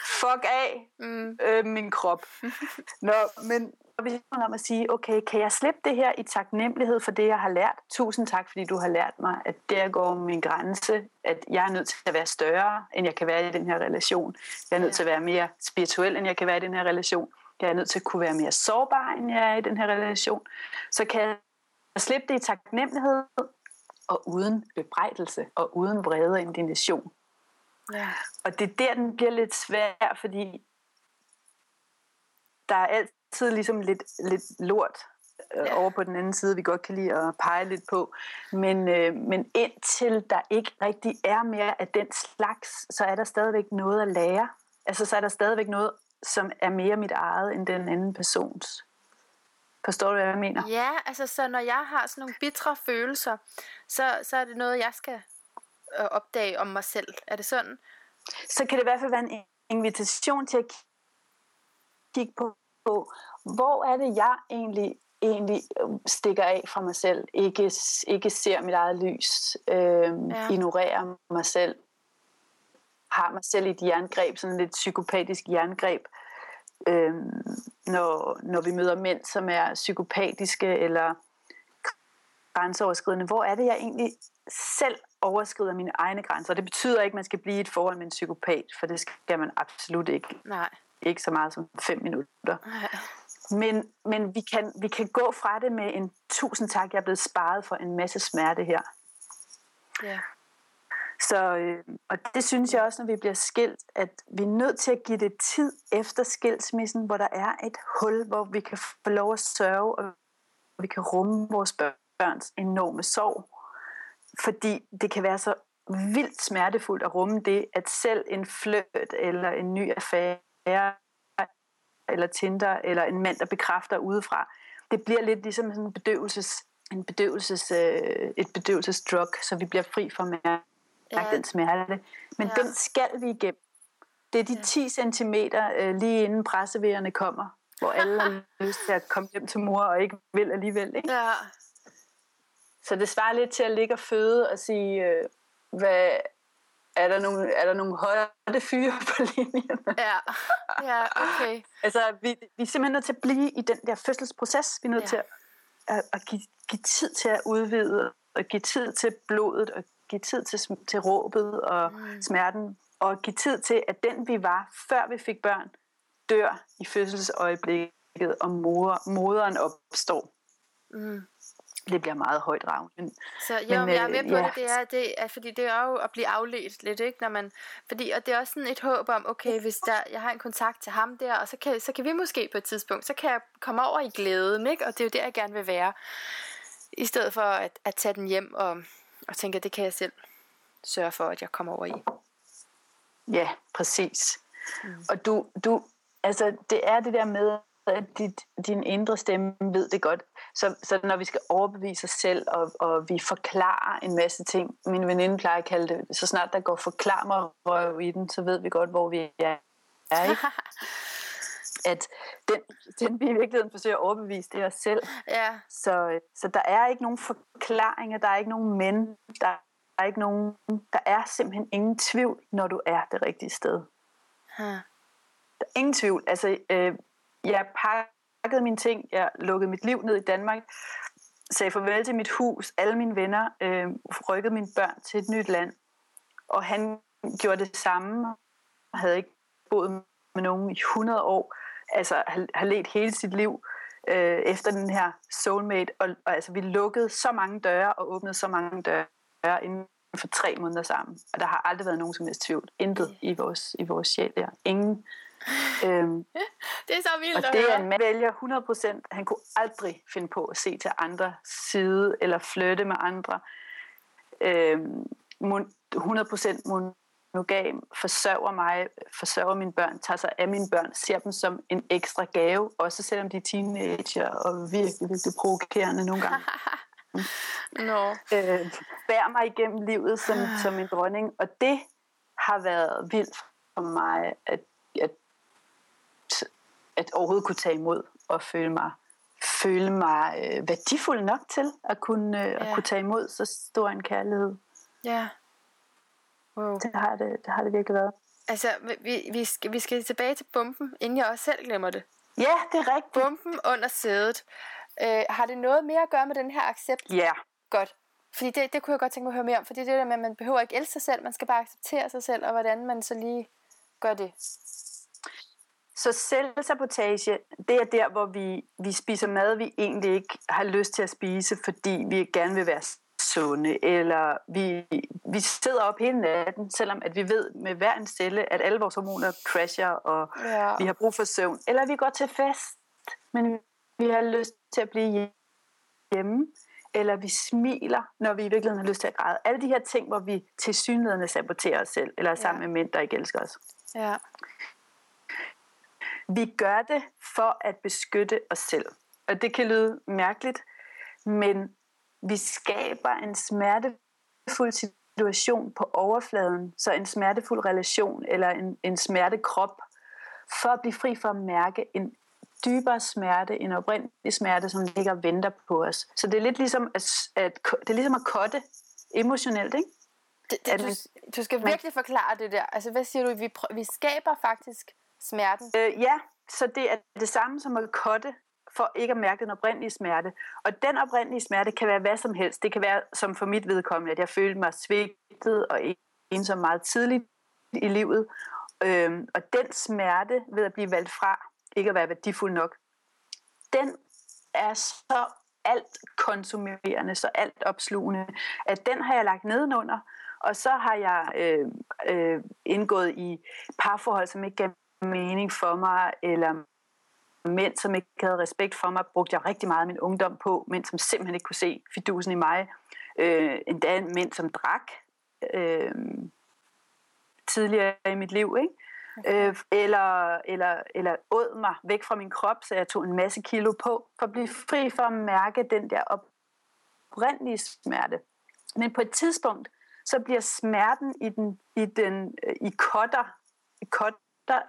S2: fuck af mm. øh, min krop. Nå, men vi om at sige, okay, kan jeg slippe det her i taknemmelighed for det, jeg har lært? Tusind tak, fordi du har lært mig, at der går min grænse, at jeg er nødt til at være større, end jeg kan være i den her relation. Jeg er nødt ja. til at være mere spirituel, end jeg kan være i den her relation. Jeg er nødt til at kunne være mere sårbar, end jeg er i den her relation. Så kan jeg slippe det i taknemmelighed, og uden bebrejdelse, og uden vrede og indignation. Ja. Og det er der, den bliver lidt svær, fordi der er altid ligesom lidt, lidt lort øh, ja. over på den anden side, vi godt kan lide at pege lidt på. Men, øh, men indtil der ikke rigtig er mere af den slags, så er der stadigvæk noget at lære. Altså så er der stadigvæk noget, som er mere mit eget end den anden persons. Forstår du, hvad jeg mener?
S1: Ja, altså så når jeg har sådan nogle bitre følelser, så, så er det noget, jeg skal at opdage om mig selv. Er det sådan?
S2: Så kan det i hvert fald være en invitation til at kigge på, på hvor er det, jeg egentlig egentlig stikker af fra mig selv, ikke, ikke ser mit eget lys, øh, ja. ignorerer mig selv, har mig selv i et jerngreb, sådan lidt psykopatisk jerngreb, øh, når, når vi møder mænd, som er psykopatiske eller grænseoverskridende. Hvor er det, jeg egentlig selv overskrider mine egne grænser. Det betyder ikke, at man skal blive et forhold med en psykopat, for det skal man absolut ikke.
S1: Nej.
S2: Ikke så meget som fem minutter. Men, men vi, kan, vi kan gå fra det med en tusind tak, jeg er blevet sparet for en masse smerte her. Ja. Så, øh, og det synes jeg også, når vi bliver skilt, at vi er nødt til at give det tid efter skilsmissen, hvor der er et hul, hvor vi kan få lov at sørge, og vi kan rumme vores børns enorme sorg fordi det kan være så vildt smertefuldt at rumme det, at selv en fløt eller en ny affære eller Tinder eller en mand, der bekræfter udefra, det bliver lidt ligesom sådan en bedøvelses, en bedøvelses, øh, et bedøvelsesdrug, så vi bliver fri for at mærke ja. den smerte. Men ja. den skal vi igennem. Det er de ja. 10 cm øh, lige inden pressevejerne kommer, hvor alle har lyst til at komme hjem til mor og ikke vil alligevel. Ikke?
S1: Ja.
S2: Så det svarer lidt til at ligge og føde og sige, øh, hvad, er der nogle, er der nogle høje fyre på linjen?
S1: Ja, ja okay.
S2: altså, vi, vi er simpelthen nødt til at blive i den der fødselsproces. Vi er nødt ja. til at, at, at give, give tid til at udvide, og give tid til blodet, og give tid til, til råbet og mm. smerten, og give tid til, at den vi var, før vi fik børn, dør i fødselsøjeblikket, og moder, moderen opstår. Mm det bliver meget højt rav. Men,
S1: så jo, men, jeg er med på ja. det, det er, det er, fordi det er jo at blive afledt lidt, ikke? Når man, fordi, og det er også sådan et håb om, okay, hvis der, jeg har en kontakt til ham der, og så kan, så kan vi måske på et tidspunkt, så kan jeg komme over i glæden, ikke? Og det er jo der, jeg gerne vil være. I stedet for at, at tage den hjem og, og tænke, at det kan jeg selv sørge for, at jeg kommer over i.
S2: Ja, præcis. Mm. Og du, du, altså det er det der med, at dit, din indre stemme ved det godt. Så, så når vi skal overbevise os selv, og, og vi forklarer en masse ting, min veninde plejer at kalde det, så snart der går forklar mig røv i den, så ved vi godt, hvor vi er. ikke? at den, den vi i virkeligheden forsøger at overbevise, det er os selv.
S1: Ja.
S2: Så, så der er ikke nogen forklaringer, der er ikke nogen men, der er ikke nogen, der er simpelthen ingen tvivl, når du er det rigtige sted. Huh. Der er ingen tvivl. Altså, øh, jeg pakkede mine ting, jeg lukkede mit liv ned i Danmark, sagde farvel til mit hus, alle mine venner, øh, rykkede mine børn til et nyt land. Og han gjorde det samme, havde ikke boet med nogen i 100 år, altså har let hele sit liv øh, efter den her soulmate, og, og altså vi lukkede så mange døre og åbnede så mange døre inden for tre måneder sammen. Og der har aldrig været nogen som helst tvivl. Intet i vores, i vores sjæl der. Ingen
S1: øhm, det er så vildt
S2: Og det er en mand, vælger 100%. Han kunne aldrig finde på at se til andre side eller flytte med andre. Øhm, 100% monogam, forsørger mig, forsørger mine børn, tager sig af mine børn, ser dem som en ekstra gave, også selvom de er teenager og virkelig, virkelig provokerende nogle gange.
S1: no.
S2: øh, bærer mig igennem livet som, som en dronning, og det har været vildt for mig, at, at overhovedet kunne tage imod og føle mig føle mig øh, værdifuld nok til at kunne, øh, ja. at kunne tage imod så stor en kærlighed.
S1: Ja.
S2: Wow. Det har det, det har det virkelig været.
S1: Altså, vi, vi, skal, vi skal tilbage til bomben, inden jeg også selv glemmer det.
S2: Ja, det er rigtigt.
S1: Bomben under sædet. Øh, har det noget mere at gøre med den her accept?
S2: Ja.
S1: Godt. Fordi det, det kunne jeg godt tænke mig at høre mere om, fordi det er det der med, at man behøver ikke elske sig selv, man skal bare acceptere sig selv, og hvordan man så lige gør det.
S2: Så selvsabotage, det er der, hvor vi, vi spiser mad, vi egentlig ikke har lyst til at spise, fordi vi gerne vil være sunde, eller vi, vi sidder op hele natten, selvom at vi ved med hver en celle, at alle vores hormoner crasher, og ja. vi har brug for søvn. Eller vi går til fest, men vi har lyst til at blive hjemme, eller vi smiler, når vi i virkeligheden har lyst til at græde. Alle de her ting, hvor vi til synligheden saboterer os selv, eller sammen ja. med mænd, der ikke elsker os.
S1: Ja.
S2: Vi gør det for at beskytte os selv. Og det kan lyde mærkeligt, men vi skaber en smertefuld situation på overfladen, så en smertefuld relation eller en, en smertekrop, for at blive fri for at mærke en dybere smerte, en oprindelig smerte, som ligger og venter på os. Så det er lidt ligesom at, at, det er ligesom at kotte emotionelt, ikke?
S1: Det, det, du, du skal virkelig forklare det der. Altså, hvad siger du? Vi, vi skaber faktisk smerten?
S2: Øh, ja, så det er det samme som at kotte for ikke at mærke den oprindelige smerte. Og den oprindelige smerte kan være hvad som helst. Det kan være, som for mit vedkommende, at jeg følte mig svigtet og ensom meget tidligt i livet. Øhm, og den smerte ved at blive valgt fra, ikke at være værdifuld nok, den er så alt konsumerende, så alt opslugende, at den har jeg lagt nedenunder, og så har jeg øh, øh, indgået i parforhold, som ikke gav mening for mig, eller mænd, som ikke havde respekt for mig, brugte jeg rigtig meget af min ungdom på, mænd, som simpelthen ikke kunne se fidusen i mig. Øh, endda mænd, som drak øh, tidligere i mit liv, ikke? Okay. Øh, eller, eller, eller åd mig væk fra min krop, så jeg tog en masse kilo på, for at blive fri for at mærke den der oprindelige smerte. Men på et tidspunkt, så bliver smerten i den i den i kotter, i kot,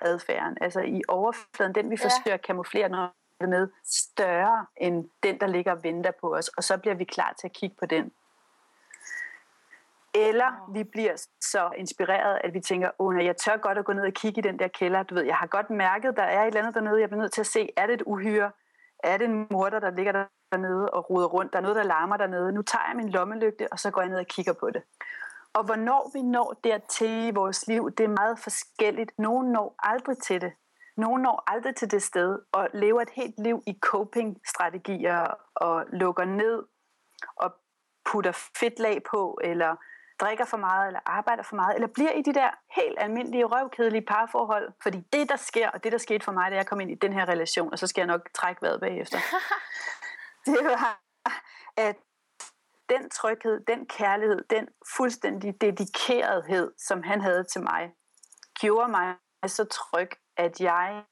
S2: adfærden, altså i overfladen, den vi ja. forsøger at kamuflere noget med, større end den, der ligger og venter på os, og så bliver vi klar til at kigge på den. Eller vi bliver så inspireret, at vi tænker, åh, jeg tør godt at gå ned og kigge i den der kælder. Du ved, jeg har godt mærket, der er et eller andet dernede. Jeg bliver nødt til at se, er det et uhyre? Er det en morder, der ligger dernede og ruder rundt? Der er noget, der larmer dernede. Nu tager jeg min lommelygte, og så går jeg ned og kigger på det. Og hvornår vi når dertil i vores liv, det er meget forskelligt. Nogle når aldrig til det. Nogle når aldrig til det sted og lever et helt liv i coping-strategier og lukker ned og putter fedtlag på, eller drikker for meget, eller arbejder for meget, eller bliver i de der helt almindelige, røvkedelige parforhold. Fordi det, der sker, og det, der skete for mig, da jeg kom ind i den her relation, og så skal jeg nok trække vejret bagefter, det var, at den tryghed, den kærlighed, den fuldstændig dedikerethed, som han havde til mig, gjorde mig så tryg, at jeg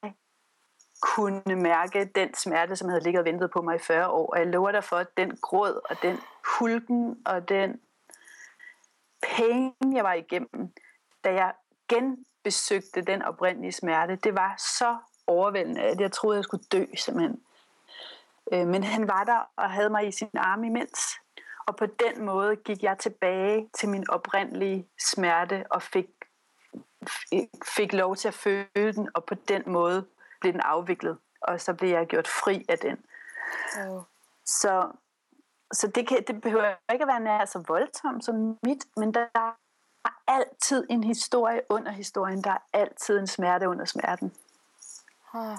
S2: kunne mærke den smerte, som havde ligget og ventet på mig i 40 år. Og jeg lover dig for, at den gråd og den hulken og den pain, jeg var igennem, da jeg genbesøgte den oprindelige smerte, det var så overvældende, at jeg troede, jeg skulle dø simpelthen. Øh, men han var der og havde mig i sin arme imens. Og på den måde gik jeg tilbage til min oprindelige smerte og fik, fik lov til at føle den, og på den måde blev den afviklet. Og så blev jeg gjort fri af den. Oh. Så, så det, kan, det behøver ikke at være nær så voldsomt som mit, men der er altid en historie under historien. Der er altid en smerte under smerten. Oh.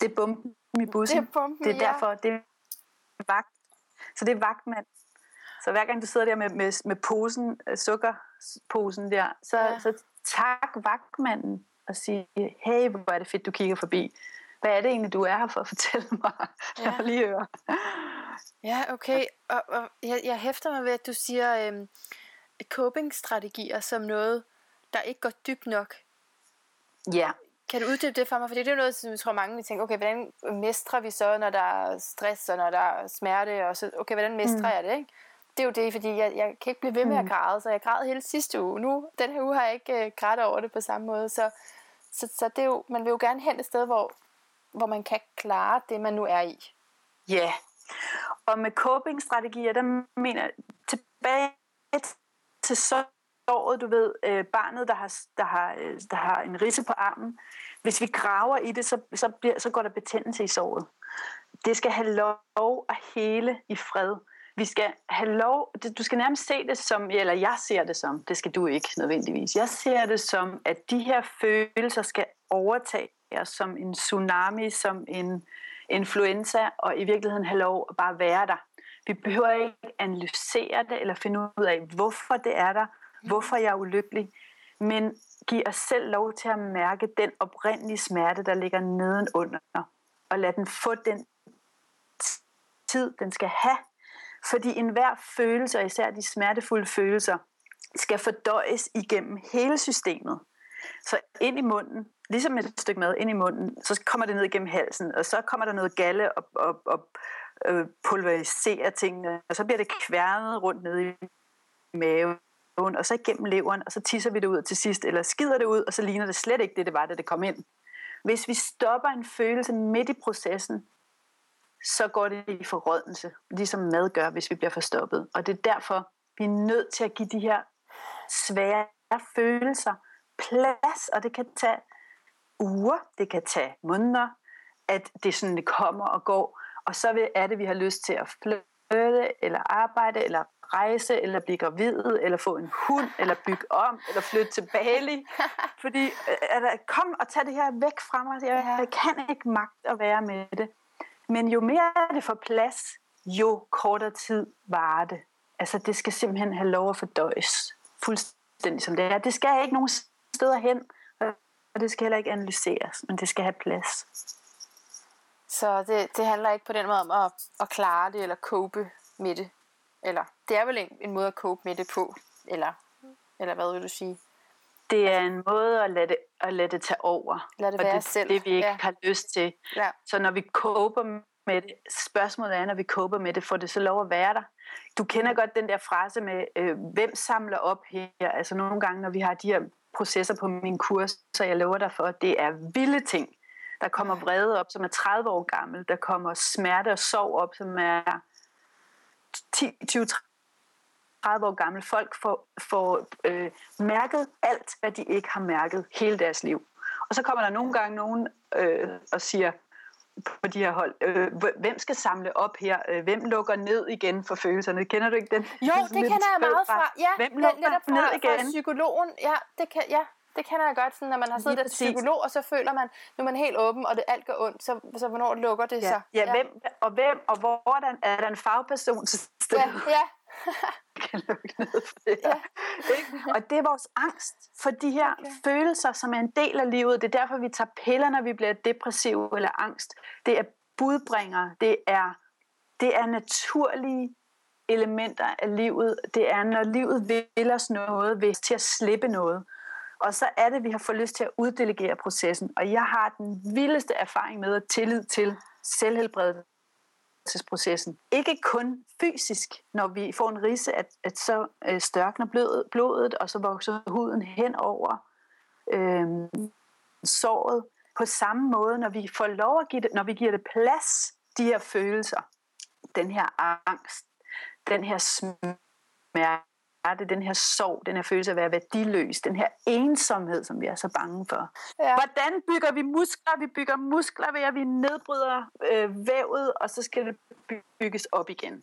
S2: Det er bomben i bussen.
S1: Det er, bomben,
S2: det er derfor, det er vagt. Så det er vagtmand. Så hver gang du sidder der med, med, med posen, øh, sukkerposen der, så, ja. så tak vagtmanden og sige, hey, hvor er det fedt, du kigger forbi. Hvad er det egentlig, du er her for at fortælle mig? Ja. Jeg lige høre.
S1: Ja, okay. Og, og jeg, jeg hæfter mig ved, at du siger øhm, coping-strategier som noget, der ikke går dybt nok.
S2: Ja.
S1: Kan du uddybe det for mig? For det er jo noget, som jeg tror mange vil tænke, okay, hvordan mestrer vi så, når der er stress, og når der er smerte, og så, okay, hvordan mestrer mm. jeg det, ikke? Det er jo det, fordi jeg, jeg kan ikke blive ved med at mm. græde, så jeg græd hele sidste uge. Nu, den her uge har jeg ikke øh, grædt over det på samme måde, så, så, så det er jo, man vil jo gerne hen et sted, hvor, hvor man kan klare det, man nu er i.
S2: Ja, yeah. og med coping-strategier, der mener tilbage til såret, du ved, øh, barnet, der har, der, har, øh, der har en risse på armen. Hvis vi graver i det, så, så, bliver, så går der betændelse i såret. Det skal have lov at hele i fred vi skal have lov, du skal nærmest se det som, eller jeg ser det som, det skal du ikke nødvendigvis, jeg ser det som, at de her følelser skal overtage os som en tsunami, som en influenza, og i virkeligheden have lov at bare være der. Vi behøver ikke analysere det, eller finde ud af, hvorfor det er der, hvorfor jeg er ulykkelig, men give os selv lov til at mærke den oprindelige smerte, der ligger nedenunder, og lad den få den tid, den skal have fordi enhver følelse, og især de smertefulde følelser, skal fordøjes igennem hele systemet. Så ind i munden, ligesom et stykke mad ind i munden, så kommer det ned igennem halsen, og så kommer der noget galle og, og, og øh, pulveriserer tingene, og så bliver det kværnet rundt ned i maven, og så igennem leveren, og så tisser vi det ud til sidst, eller skider det ud, og så ligner det slet ikke det, det var, da det kom ind. Hvis vi stopper en følelse midt i processen, så går det i forrådnelse, ligesom mad gør, hvis vi bliver forstoppet. Og det er derfor, vi er nødt til at give de her svære følelser plads, og det kan tage uger, det kan tage måneder, at det sådan det kommer og går, og så er det, vi har lyst til at flytte, eller arbejde, eller rejse, eller blive gravid, eller få en hund, eller bygge om, eller flytte til Bali. Fordi, øh, kom og tag det her væk fra mig. Jeg, jeg kan ikke magt at være med det. Men jo mere det får plads, jo kortere tid varer det. Altså det skal simpelthen have lov at fordøjes fuldstændig som det er. Det skal ikke nogen steder hen, og det skal heller ikke analyseres, men det skal have plads.
S1: Så det, det handler ikke på den måde om at, at klare det eller cope med det? Eller det er vel en, en måde at cope med det på? Eller, eller hvad vil du sige?
S2: Det er en måde at lade det, at lade det tage over.
S1: Lad det være det, selv.
S2: det vi ikke ja. har lyst til. Ja. Så når vi koper med det, spørgsmålet er, når vi koper med det, får det så lov at være der? Du kender godt den der frase med, øh, hvem samler op her? Altså nogle gange, når vi har de her processer på min kurs, så jeg lover dig for, at det er vilde ting. Der kommer vrede op, som er 30 år gammel. Der kommer smerte og sorg op, som er 10, 20, 30 år gammel. Folk får, får øh, mærket alt, hvad de ikke har mærket hele deres liv. Og så kommer der nogle gange nogen øh, og siger på de her hold, øh, hvem skal samle op her? Øh, hvem lukker ned igen for følelserne? Kender du ikke den?
S1: Jo, det kender jeg meget fra. Ja,
S2: hvem lukker
S1: fra,
S2: ned igen?
S1: Fra psykologen. Ja, det kan, ja, det kender jeg godt, sådan, når man har siddet til psykolog, og så føler man, nu er man helt åben, og det alt går ondt, så, så hvornår lukker det
S2: ja.
S1: så?
S2: Ja, ja. Hvem, og hvem, og hvordan er der en fagperson til stede?
S1: Ja, ja.
S2: kan lukke ned for det her. Ja. Og det er vores angst for de her okay. følelser, som er en del af livet. Det er derfor, vi tager piller, når vi bliver depressive eller angst. Det er budbringere. Det er, det er naturlige elementer af livet. Det er, når livet vil os noget, vil til at slippe noget. Og så er det, at vi har fået lyst til at uddelegere processen. Og jeg har den vildeste erfaring med at tillid til selvhelbredelsesprocessen. Ikke kun fysisk, når vi får en risse, at, at så øh, størkner blodet, blodet, og så vokser huden hen over øh, såret. På samme måde, når vi får lov at give det, når vi giver det plads, de her følelser, den her angst, den her smerte, smerte, den her sorg, den her følelse af at være værdiløs, den her ensomhed, som vi er så bange for. Ja. Hvordan bygger vi muskler? Vi bygger muskler ved, at vi nedbryder øh, vævet, og så skal det bygges op igen.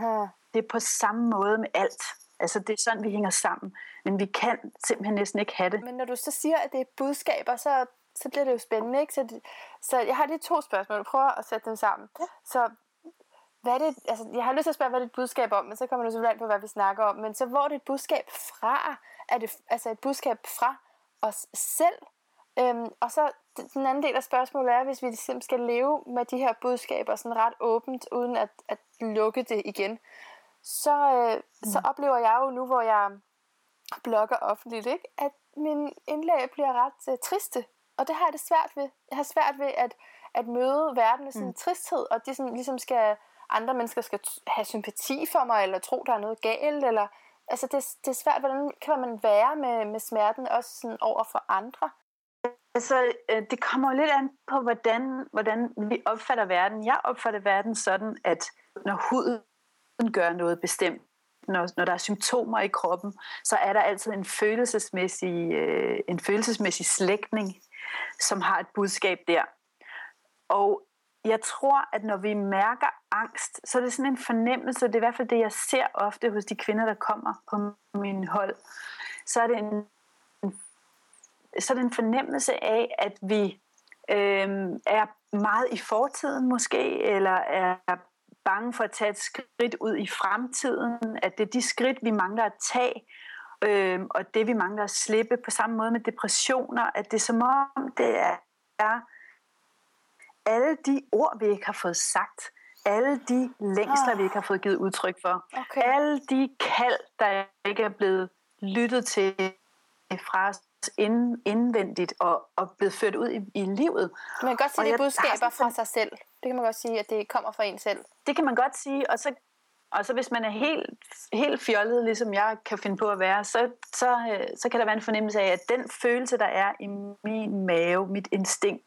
S2: Ja. Det er på samme måde med alt. Altså det er sådan, vi hænger sammen. Men vi kan simpelthen næsten ikke have det.
S1: Men når du så siger, at det er budskaber, så, så bliver det jo spændende, ikke? Så, så jeg har lige to spørgsmål. Jeg prøver at sætte dem sammen. Ja. Så hvad er det, altså, jeg har lyst til at spørge, hvad det er et budskab om, men så kommer du selvfølgelig an på, hvad vi snakker om. Men så hvor er det et budskab fra? Er det altså et budskab fra os selv? Øhm, og så den anden del af spørgsmålet er, hvis vi simpelthen skal leve med de her budskaber sådan ret åbent, uden at, at lukke det igen, så, øh, mm. så oplever jeg jo nu, hvor jeg blogger offentligt, ikke, at min indlæg bliver ret øh, triste. Og det har jeg det svært ved. Jeg har svært ved at, at møde verden med sådan en mm. tristhed, og det sådan, ligesom skal andre mennesker skal have sympati for mig, eller tro, der er noget galt, eller altså det, det er svært, hvordan kan man være med, med smerten også sådan over for andre?
S2: Altså, øh, det kommer lidt an på, hvordan, hvordan vi opfatter verden. Jeg opfatter verden sådan, at når huden gør noget bestemt, når, når der er symptomer i kroppen, så er der altid en følelsesmæssig, øh, en følelsesmæssig slægtning, som har et budskab der. Og jeg tror, at når vi mærker angst, så er det sådan en fornemmelse, det er i hvert fald det, jeg ser ofte hos de kvinder, der kommer på min hold, så er det en, så er det en fornemmelse af, at vi øh, er meget i fortiden måske, eller er bange for at tage et skridt ud i fremtiden, at det er de skridt, vi mangler at tage, øh, og det vi mangler at slippe på samme måde med depressioner, at det er som om det er, er alle de ord, vi ikke har fået sagt, alle de længsler, oh. vi ikke har fået givet udtryk for, okay. alle de kald, der ikke er blevet lyttet til fra os ind, indvendigt og, og blevet ført ud i, i livet.
S1: Man kan godt sige, at det er budskaber fra sig selv. Det kan man godt sige, at det kommer fra en selv.
S2: Det kan man godt sige, og så, og så hvis man er helt, helt fjollet, ligesom jeg kan finde på at være, så, så, så kan der være en fornemmelse af, at den følelse, der er i min mave, mit instinkt,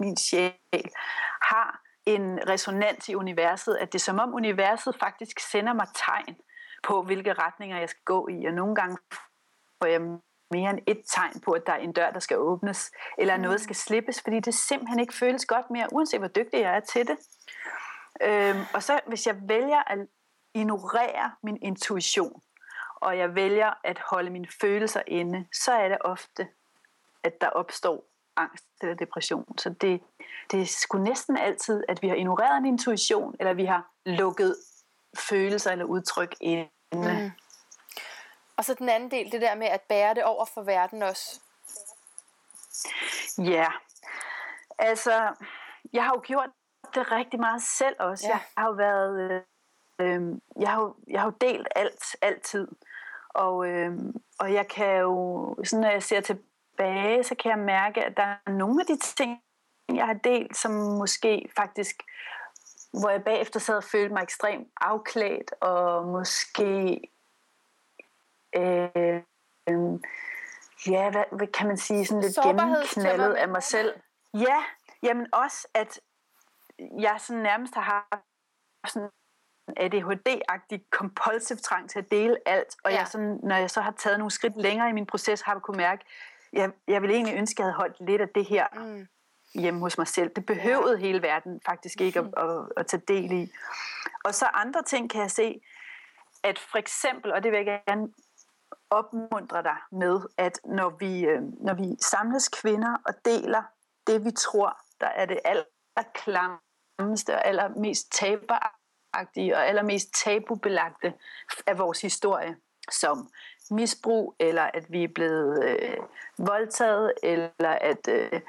S2: min sjæl, har en resonans i universet, at det er som om universet faktisk sender mig tegn på, hvilke retninger jeg skal gå i, og nogle gange får jeg mere end et tegn på, at der er en dør, der skal åbnes, eller mm. noget skal slippes, fordi det simpelthen ikke føles godt mere, uanset hvor dygtig jeg er til det. Øhm, og så hvis jeg vælger at ignorere min intuition, og jeg vælger at holde mine følelser inde, så er det ofte, at der opstår angst eller depression. Så det, det er sgu næsten altid, at vi har ignoreret en intuition, eller vi har lukket følelser eller udtryk inde. Mm.
S1: Og så den anden del, det der med at bære det over for verden også.
S2: Ja, altså, jeg har jo gjort det rigtig meget selv også. Ja. Jeg har jo været, øh, jeg, har jo, jeg har jo delt alt, altid. Og, øh, og jeg kan jo, sådan når jeg ser til, tilbage, så kan jeg mærke, at der er nogle af de ting, jeg har delt, som måske faktisk, hvor jeg bagefter sad og følte mig ekstremt afklædt, og måske øh, ja, hvad, hvad kan man sige, sådan lidt gennemknaldet af mig selv. Ja, jamen også, at jeg sådan nærmest har haft sådan ADHD-agtig compulsive trang til at dele alt, og ja. jeg sådan, når jeg så har taget nogle skridt længere i min proces, har jeg kunne mærke, jeg, jeg ville egentlig ønske, at jeg havde holdt lidt af det her mm. hjemme hos mig selv. Det behøvede ja. hele verden faktisk ikke at, at, at tage del i. Og så andre ting kan jeg se, at for eksempel, og det vil jeg gerne opmuntre dig med, at når vi, øh, når vi samles kvinder og deler det, vi tror, der er det allerklammeste og allermest taberagtige og allermest tabubelagte af vores historie, som misbrug, eller at vi er blevet øh, voldtaget, eller at, øh,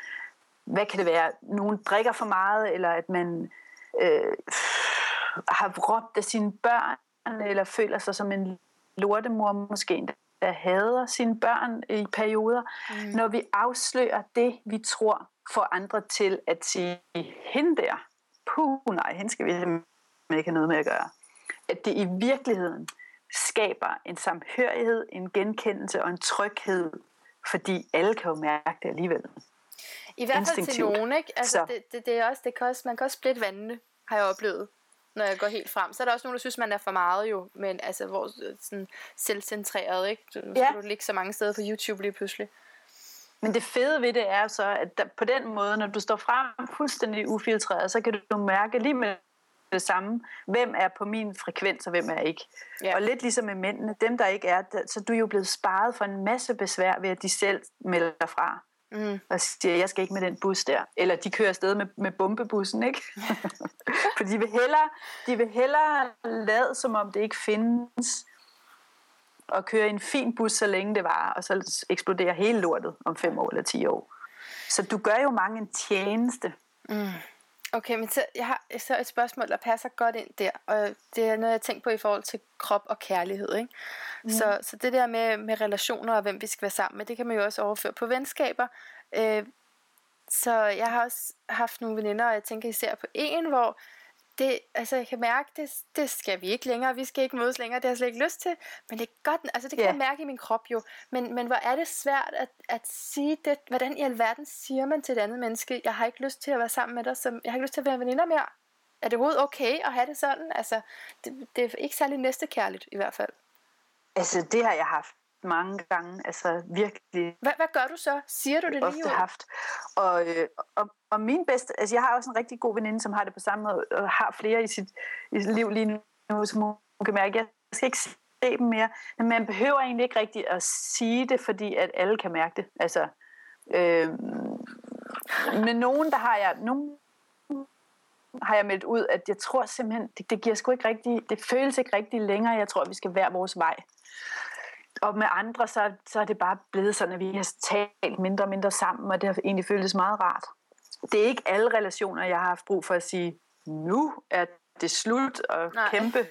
S2: hvad kan det være, nogen drikker for meget, eller at man øh, har råbt af sine børn, eller føler sig som en lortemor måske, der hader sine børn i perioder. Mm. Når vi afslører det, vi tror, får andre til at sige, hende der, puh nej, hende skal vi ikke have noget med at gøre. At det i virkeligheden skaber en samhørighed, en genkendelse og en tryghed, fordi alle kan jo mærke det alligevel.
S1: I hvert fald til nogen, ikke? Altså, det, det, det, er også, det kan også, man kan også splitte vandene, har jeg oplevet når jeg går helt frem. Så er der også nogen, der synes, man er for meget jo, men altså, hvor sådan selvcentreret, ikke? Så nu ja. du ligge så mange steder på YouTube lige pludselig.
S2: Men det fede ved det er så, at der, på den måde, når du står frem fuldstændig ufiltreret, så kan du mærke lige med det samme, hvem er på min frekvens, og hvem er ikke. Ja. Og lidt ligesom med mændene, dem der ikke er, så du er jo blevet sparet for en masse besvær ved, at de selv melder fra. Mm. Og siger, jeg skal ikke med den bus der. Eller de kører afsted med, med bombebussen, ikke? For de vil, hellere, de vil hellere lade, som om det ikke findes, og køre en fin bus, så længe det var, og så eksploderer hele lortet om fem år eller ti år. Så du gør jo mange en tjeneste. Mm.
S1: Okay, men så, jeg har så et spørgsmål, der passer godt ind der, og det er noget, jeg tænker på i forhold til krop og kærlighed. Ikke? Mm. Så, så det der med, med relationer og hvem vi skal være sammen med, det kan man jo også overføre på venskaber. Øh, så jeg har også haft nogle veninder, og jeg tænker især på en, hvor det, altså jeg kan mærke, det, det skal vi ikke længere, vi skal ikke mødes længere, det har jeg slet ikke lyst til, men det er godt, altså det kan yeah. jeg mærke i min krop jo, men, men hvor er det svært at, at sige det, hvordan i alverden siger man til et andet menneske, jeg har ikke lyst til at være sammen med dig, som, jeg har ikke lyst til at være veninder mere, er det overhovedet okay at have det sådan, altså det, det er ikke særlig næstekærligt i hvert fald.
S2: Altså det har jeg haft mange gange, altså virkelig.
S1: Hvad, hvad gør du så? Siger du det lige
S2: ofte ud? haft. Og, øh, og, og min bedste, altså jeg har også en rigtig god veninde, som har det på samme måde, og har flere i sit, i sit liv lige nu, som hun kan mærke, jeg skal ikke se dem mere, men man behøver egentlig ikke rigtig at sige det, fordi at alle kan mærke det. Altså, øh, med nogen, der har jeg, nogen har jeg meldt ud, at jeg tror simpelthen, det, det giver sgu ikke rigtig, det føles ikke rigtig længere, jeg tror, vi skal være vores vej og med andre, så, så er det bare blevet sådan, at vi har talt mindre og mindre sammen, og det har egentlig føltes meget rart. Det er ikke alle relationer, jeg har haft brug for at sige, nu er det slut, og Nej. kæmpe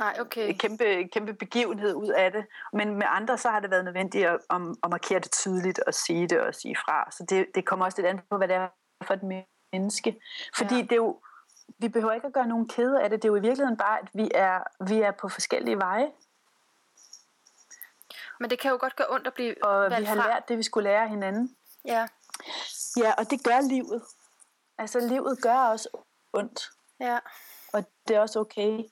S1: Nej, okay.
S2: kæmpe, kæmpe begivenhed ud af det. Men med andre, så har det været nødvendigt at, at, at markere det tydeligt og sige det og sige fra. Så det, det kommer også lidt an på, hvad det er for et menneske. Fordi ja. det er jo, vi behøver ikke at gøre nogen kede af det. Det er jo i virkeligheden bare, at vi er, vi er på forskellige veje.
S1: Men det kan jo godt gøre ondt at blive
S2: Og vi har fra. lært det, vi skulle lære hinanden.
S1: Ja.
S2: Ja, og det gør livet. Altså, livet gør også ondt.
S1: Ja.
S2: Og det er også okay.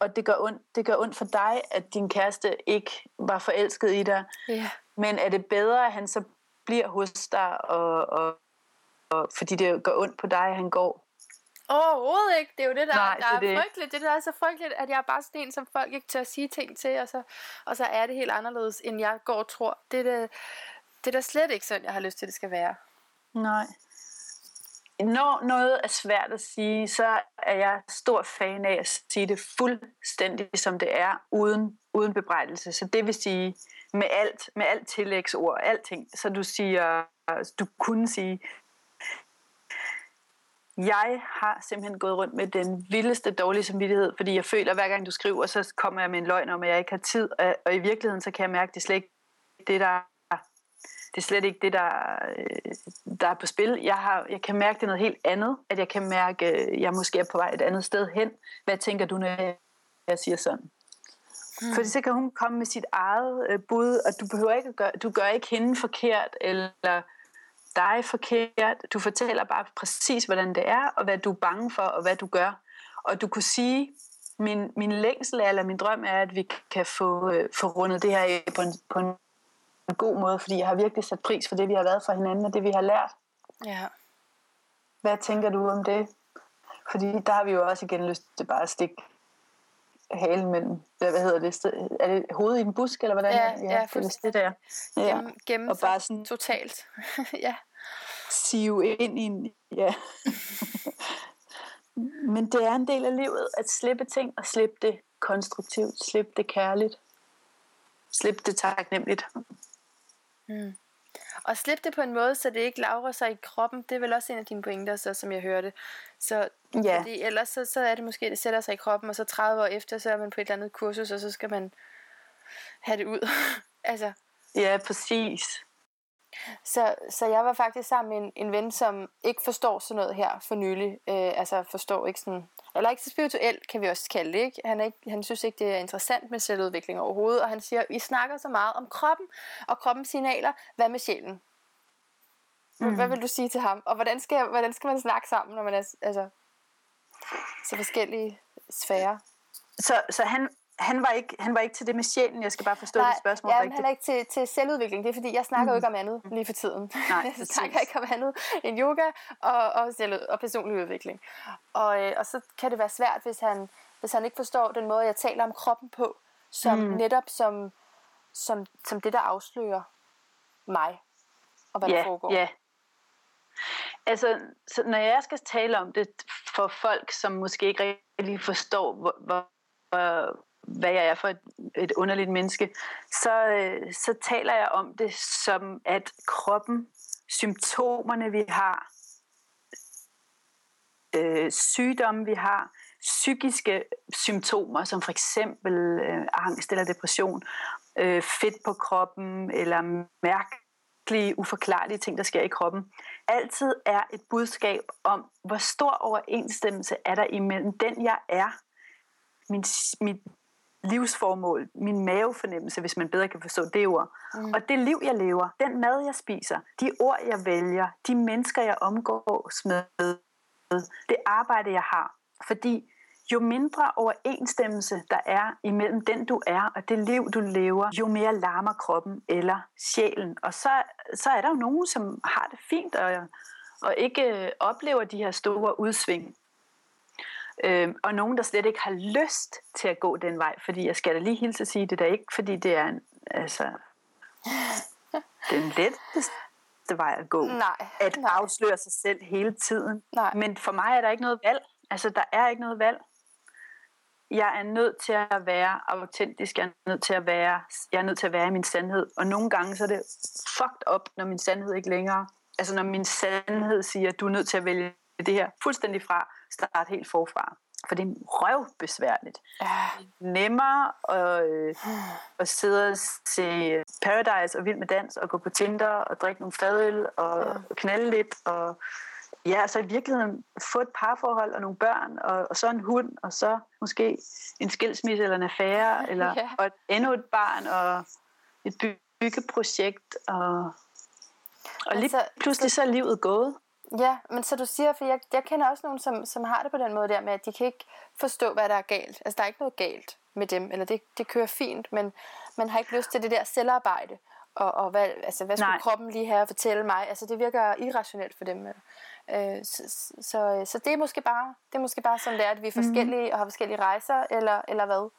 S2: Og det gør ondt, det gør ondt for dig, at din kæreste ikke var forelsket i dig.
S1: Ja.
S2: Men er det bedre, at han så bliver hos dig, og, og, og fordi det gør ondt på dig, at han går?
S1: Overhovedet ikke. Det er jo det, der, Nej, der er det. frygteligt. Det der er så frygteligt, at jeg er bare sådan en, som folk ikke tør at sige ting til, og så, og så er det helt anderledes, end jeg går og tror. Det er, det, det er da slet ikke sådan, jeg har lyst til, det skal være.
S2: Nej. Når noget er svært at sige, så er jeg stor fan af at sige det fuldstændig, som det er, uden, uden bebrejdelse. Så det vil sige, med alt, med alt tillægsord, alting. Så du siger, du kunne sige, jeg har simpelthen gået rundt med den vildeste dårlige samvittighed, fordi jeg føler, at hver gang du skriver, så kommer jeg med en løgn om, at jeg ikke har tid. Og i virkeligheden, så kan jeg mærke, at det er slet ikke det, der det er slet ikke det, der, øh, der er på spil. Jeg, har, jeg kan mærke, det er noget helt andet. At jeg kan mærke, at jeg måske er på vej et andet sted hen. Hvad tænker du, når jeg siger sådan? Mm. Fordi så kan hun komme med sit eget øh, bud, og du behøver ikke at gøre, du gør ikke hende forkert, eller dig forkert. Du fortæller bare præcis, hvordan det er, og hvad du er bange for, og hvad du gør. Og du kunne sige, min, min længsel eller min drøm er, at vi kan få, øh, få rundet det her af på en, på en god måde, fordi jeg har virkelig sat pris for det, vi har været for hinanden, og det, vi har lært.
S1: Ja.
S2: Hvad tænker du om det? Fordi der har vi jo også igen lyst til bare at stikke halen mellem, hvad hedder det, er det hovedet i en busk, eller hvordan?
S1: Ja, ja, ja
S2: det, er det der. Ja.
S1: Gennem, gennem og bare sådan totalt. ja.
S2: Sive ind i en, ja. Men det er en del af livet, at slippe ting, og slippe det konstruktivt, slippe det kærligt, slippe det taknemmeligt.
S1: Mm. Og slippe det på en måde, så det ikke lavrer sig i kroppen, det er vel også en af dine pointer, så, som jeg hørte. Så ja. fordi ellers så, så er det måske, det sætter sig i kroppen, og så 30 år efter, så er man på et eller andet kursus, og så skal man have det ud. altså.
S2: Ja, præcis.
S1: Så, så jeg var faktisk sammen med en, en ven, som ikke forstår sådan noget her for nylig. Øh, altså forstår ikke sådan, eller ikke så spirituelt, kan vi også kalde det. Ikke? Han, er ikke, han synes ikke, det er interessant med selvudvikling overhovedet, og han siger, I snakker så meget om kroppen og kroppens signaler. Hvad med sjælen? Mm. Hvad vil du sige til ham? Og hvordan skal, hvordan skal man snakke sammen, når man er altså, så forskellige sfærer?
S2: Så, så han, han var, ikke, han var ikke til det med sjælen, jeg skal bare forstå
S1: Nej,
S2: det spørgsmål
S1: ja,
S2: rigtigt.
S1: han er ikke til, til selvudvikling, det er fordi, jeg snakker mm. jo ikke om andet lige for tiden.
S2: Nej,
S1: jeg snakker ikke om andet end yoga og, og, selv, og personlig udvikling. Og, øh, og så kan det være svært, hvis han, hvis han ikke forstår den måde, jeg taler om kroppen på, som mm. netop som, som, som det, der afslører mig, og hvad
S2: ja,
S1: der foregår.
S2: Ja, Altså, så når jeg skal tale om det for folk, som måske ikke rigtig forstår, hvor, hvor, hvad jeg er for et, et underligt menneske, så, øh, så taler jeg om det som, at kroppen, symptomerne vi har, øh, sygdomme vi har, psykiske symptomer, som for eksempel øh, angst eller depression, øh, fedt på kroppen, eller mærkelige, uforklarlige ting, der sker i kroppen, altid er et budskab om, hvor stor overensstemmelse er der imellem den, jeg er, min, mit livsformål, min mavefornemmelse, hvis man bedre kan forstå det ord. Mm. Og det liv, jeg lever, den mad, jeg spiser, de ord, jeg vælger, de mennesker, jeg omgås med, det arbejde, jeg har. Fordi jo mindre overensstemmelse der er imellem den, du er, og det liv, du lever, jo mere larmer kroppen eller sjælen. Og så, så er der jo nogen, som har det fint og, og ikke oplever de her store udsving. Øh, og nogen, der slet ikke har lyst til at gå den vej, fordi jeg skal da lige hilse at sige, det er ikke, fordi det er en, altså, den letteste vej at gå.
S1: Nej,
S2: at
S1: nej.
S2: afsløre sig selv hele tiden.
S1: Nej.
S2: Men for mig er der ikke noget valg. Altså, der er ikke noget valg. Jeg er nødt til at være autentisk. Jeg er nødt til at være, jeg er nødt til at være i min sandhed. Og nogle gange så er det fucked up, når min sandhed ikke længere... Altså, når min sandhed siger, at du er nødt til at vælge det her fuldstændig fra, starte helt forfra. For det er røvbesværligt.
S1: Ja.
S2: Nemmere at, øh, at sidde og se Paradise og Vild med Dans og gå på Tinder og drikke nogle fadøl og ja. knalde lidt og ja, så i virkeligheden få et parforhold og nogle børn og, og så en hund og så måske en skilsmisse eller en affære eller
S1: Ja.
S2: og et, endnu et barn og et by- byggeprojekt og, og lige
S1: Altså,
S2: pludselig så er livet gået.
S1: Ja, men så du siger, for jeg, jeg kender også nogen, som, som har det på den måde der med, at de kan ikke forstå, hvad der er galt. Altså, der er ikke noget galt med dem, eller det, det kører fint, men man har ikke lyst til det der selvarbejde. Og, og hvad, altså, hvad skulle
S2: Nej.
S1: kroppen lige have at fortælle mig? Altså, det virker irrationelt for dem. Øh, så, så, så det er måske bare, det er måske bare sådan, det er, at vi er forskellige og har forskellige rejser, eller, eller hvad?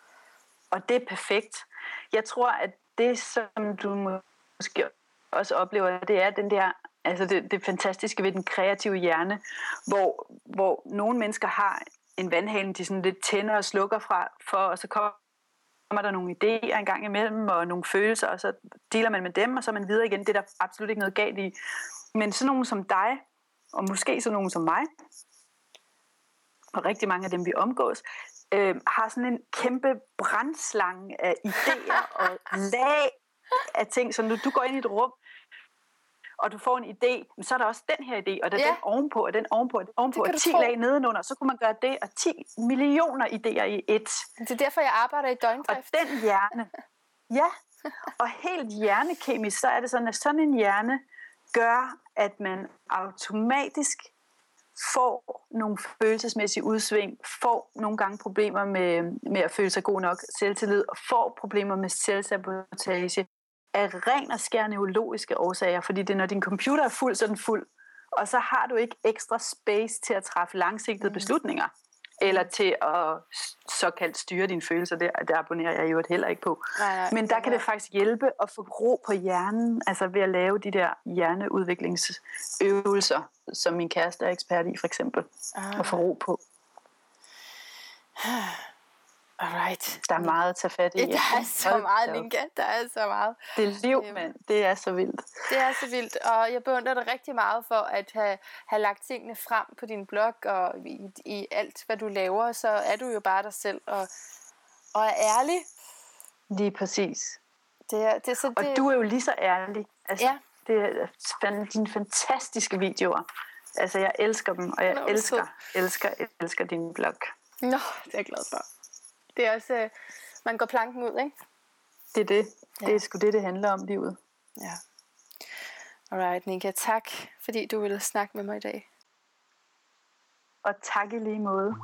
S2: Og det er perfekt. Jeg tror, at det, som du måske også oplever, det er den der, altså det, det fantastiske ved den kreative hjerne, hvor, hvor nogle mennesker har en vandhane, de sådan lidt tænder og slukker fra, for, og så kommer der nogle idéer en gang imellem, og nogle følelser, og så deler man med dem, og så er man videre igen. Det er der absolut ikke noget galt i. Men sådan nogen som dig, og måske sådan nogen som mig, og rigtig mange af dem, vi omgås, øh, har sådan en kæmpe brændslange af idéer og lag af ting. Så når du går ind i et rum, og du får en idé, men så er der også den her idé, og der er
S1: Ja.
S2: den ovenpå, og den ovenpå, og den ovenpå,
S1: Det
S2: og
S1: du
S2: 10
S1: tro.
S2: lag nedenunder, så kunne man gøre det, og 10 millioner idéer i et.
S1: Det er derfor, jeg arbejder i
S2: Og
S1: døgndrift.
S2: den hjerne, ja, og helt hjernekemisk, så er det sådan, at sådan en hjerne gør, at man automatisk får nogle følelsesmæssige udsving, får nogle gange problemer med, med at føle sig god nok selvtillid, og får problemer med selvsabotage af ren og skær neurologiske årsager, fordi det er, når din computer er fuld, så er den fuld, og så har du ikke ekstra space til at træffe langsigtede mm. beslutninger, eller til at såkaldt styre dine følelser, det, det abonnerer jeg jo heller ikke på.
S1: Nej, nej,
S2: Men der kan det faktisk hjælpe at få ro på hjernen, altså ved at lave de der hjerneudviklingsøvelser, som min kæreste er ekspert i for eksempel,
S1: Ah.
S2: at få ro på.
S1: Alright.
S2: Der er meget at tage fat i.
S1: Der er så meget. Linka. Der er så meget.
S2: Det er liv,
S1: Øhm.
S2: mand. Det er så vildt.
S1: Det er så vildt, og jeg beundrer dig rigtig meget for at have, have lagt tingene frem på din blog, og i, i alt, hvad du laver, så er du jo bare dig selv, og, og er ærlig.
S2: Lige præcis.
S1: Det er, det så det,
S2: Og du er jo lige så ærlig. Altså,
S1: Ja.
S2: Det er dine fantastiske videoer. Altså, jeg elsker dem, og jeg
S1: Nå,
S2: elsker, elsker, elsker din blog.
S1: Nå, det er jeg glad for. Det er også, øh, man går planken ud, ikke?
S2: Det er det.
S1: Ja.
S2: Det er sgu det, det handler om livet.
S1: Ja. Alright, Nika, tak, fordi du ville snakke med mig i dag.
S2: Og tak i lige måde.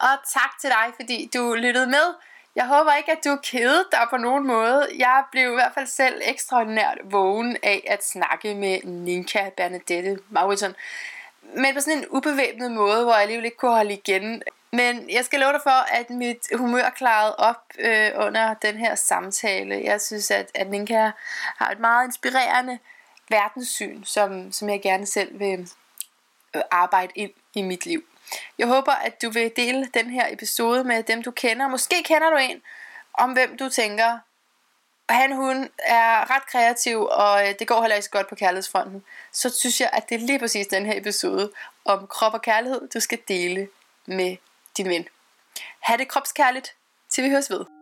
S1: Og tak til dig, fordi du lyttede med. Jeg håber ikke, at du kedede dig på nogen måde. Jeg blev i hvert fald selv ekstraordinært vågen af at snakke med Ninka Bernadette Mauritzen. Men på sådan en ubevæbnet måde, hvor jeg alligevel ikke kunne holde igen. Men jeg skal love dig for, at mit humør klarede op øh, under den her samtale. Jeg synes, at, at Ninka har et meget inspirerende verdenssyn, som, som jeg gerne selv vil øh, arbejde ind i mit liv. Jeg håber, at du vil dele den her episode med dem, du kender. Måske kender du en, om hvem du tænker, han hun er ret kreativ, og øh, det går heller ikke så godt på kærlighedsfronten. Så synes jeg, at det er lige præcis den her episode om krop og kærlighed, du skal dele med din ven. Ha' det kropskærligt, til vi høres ved.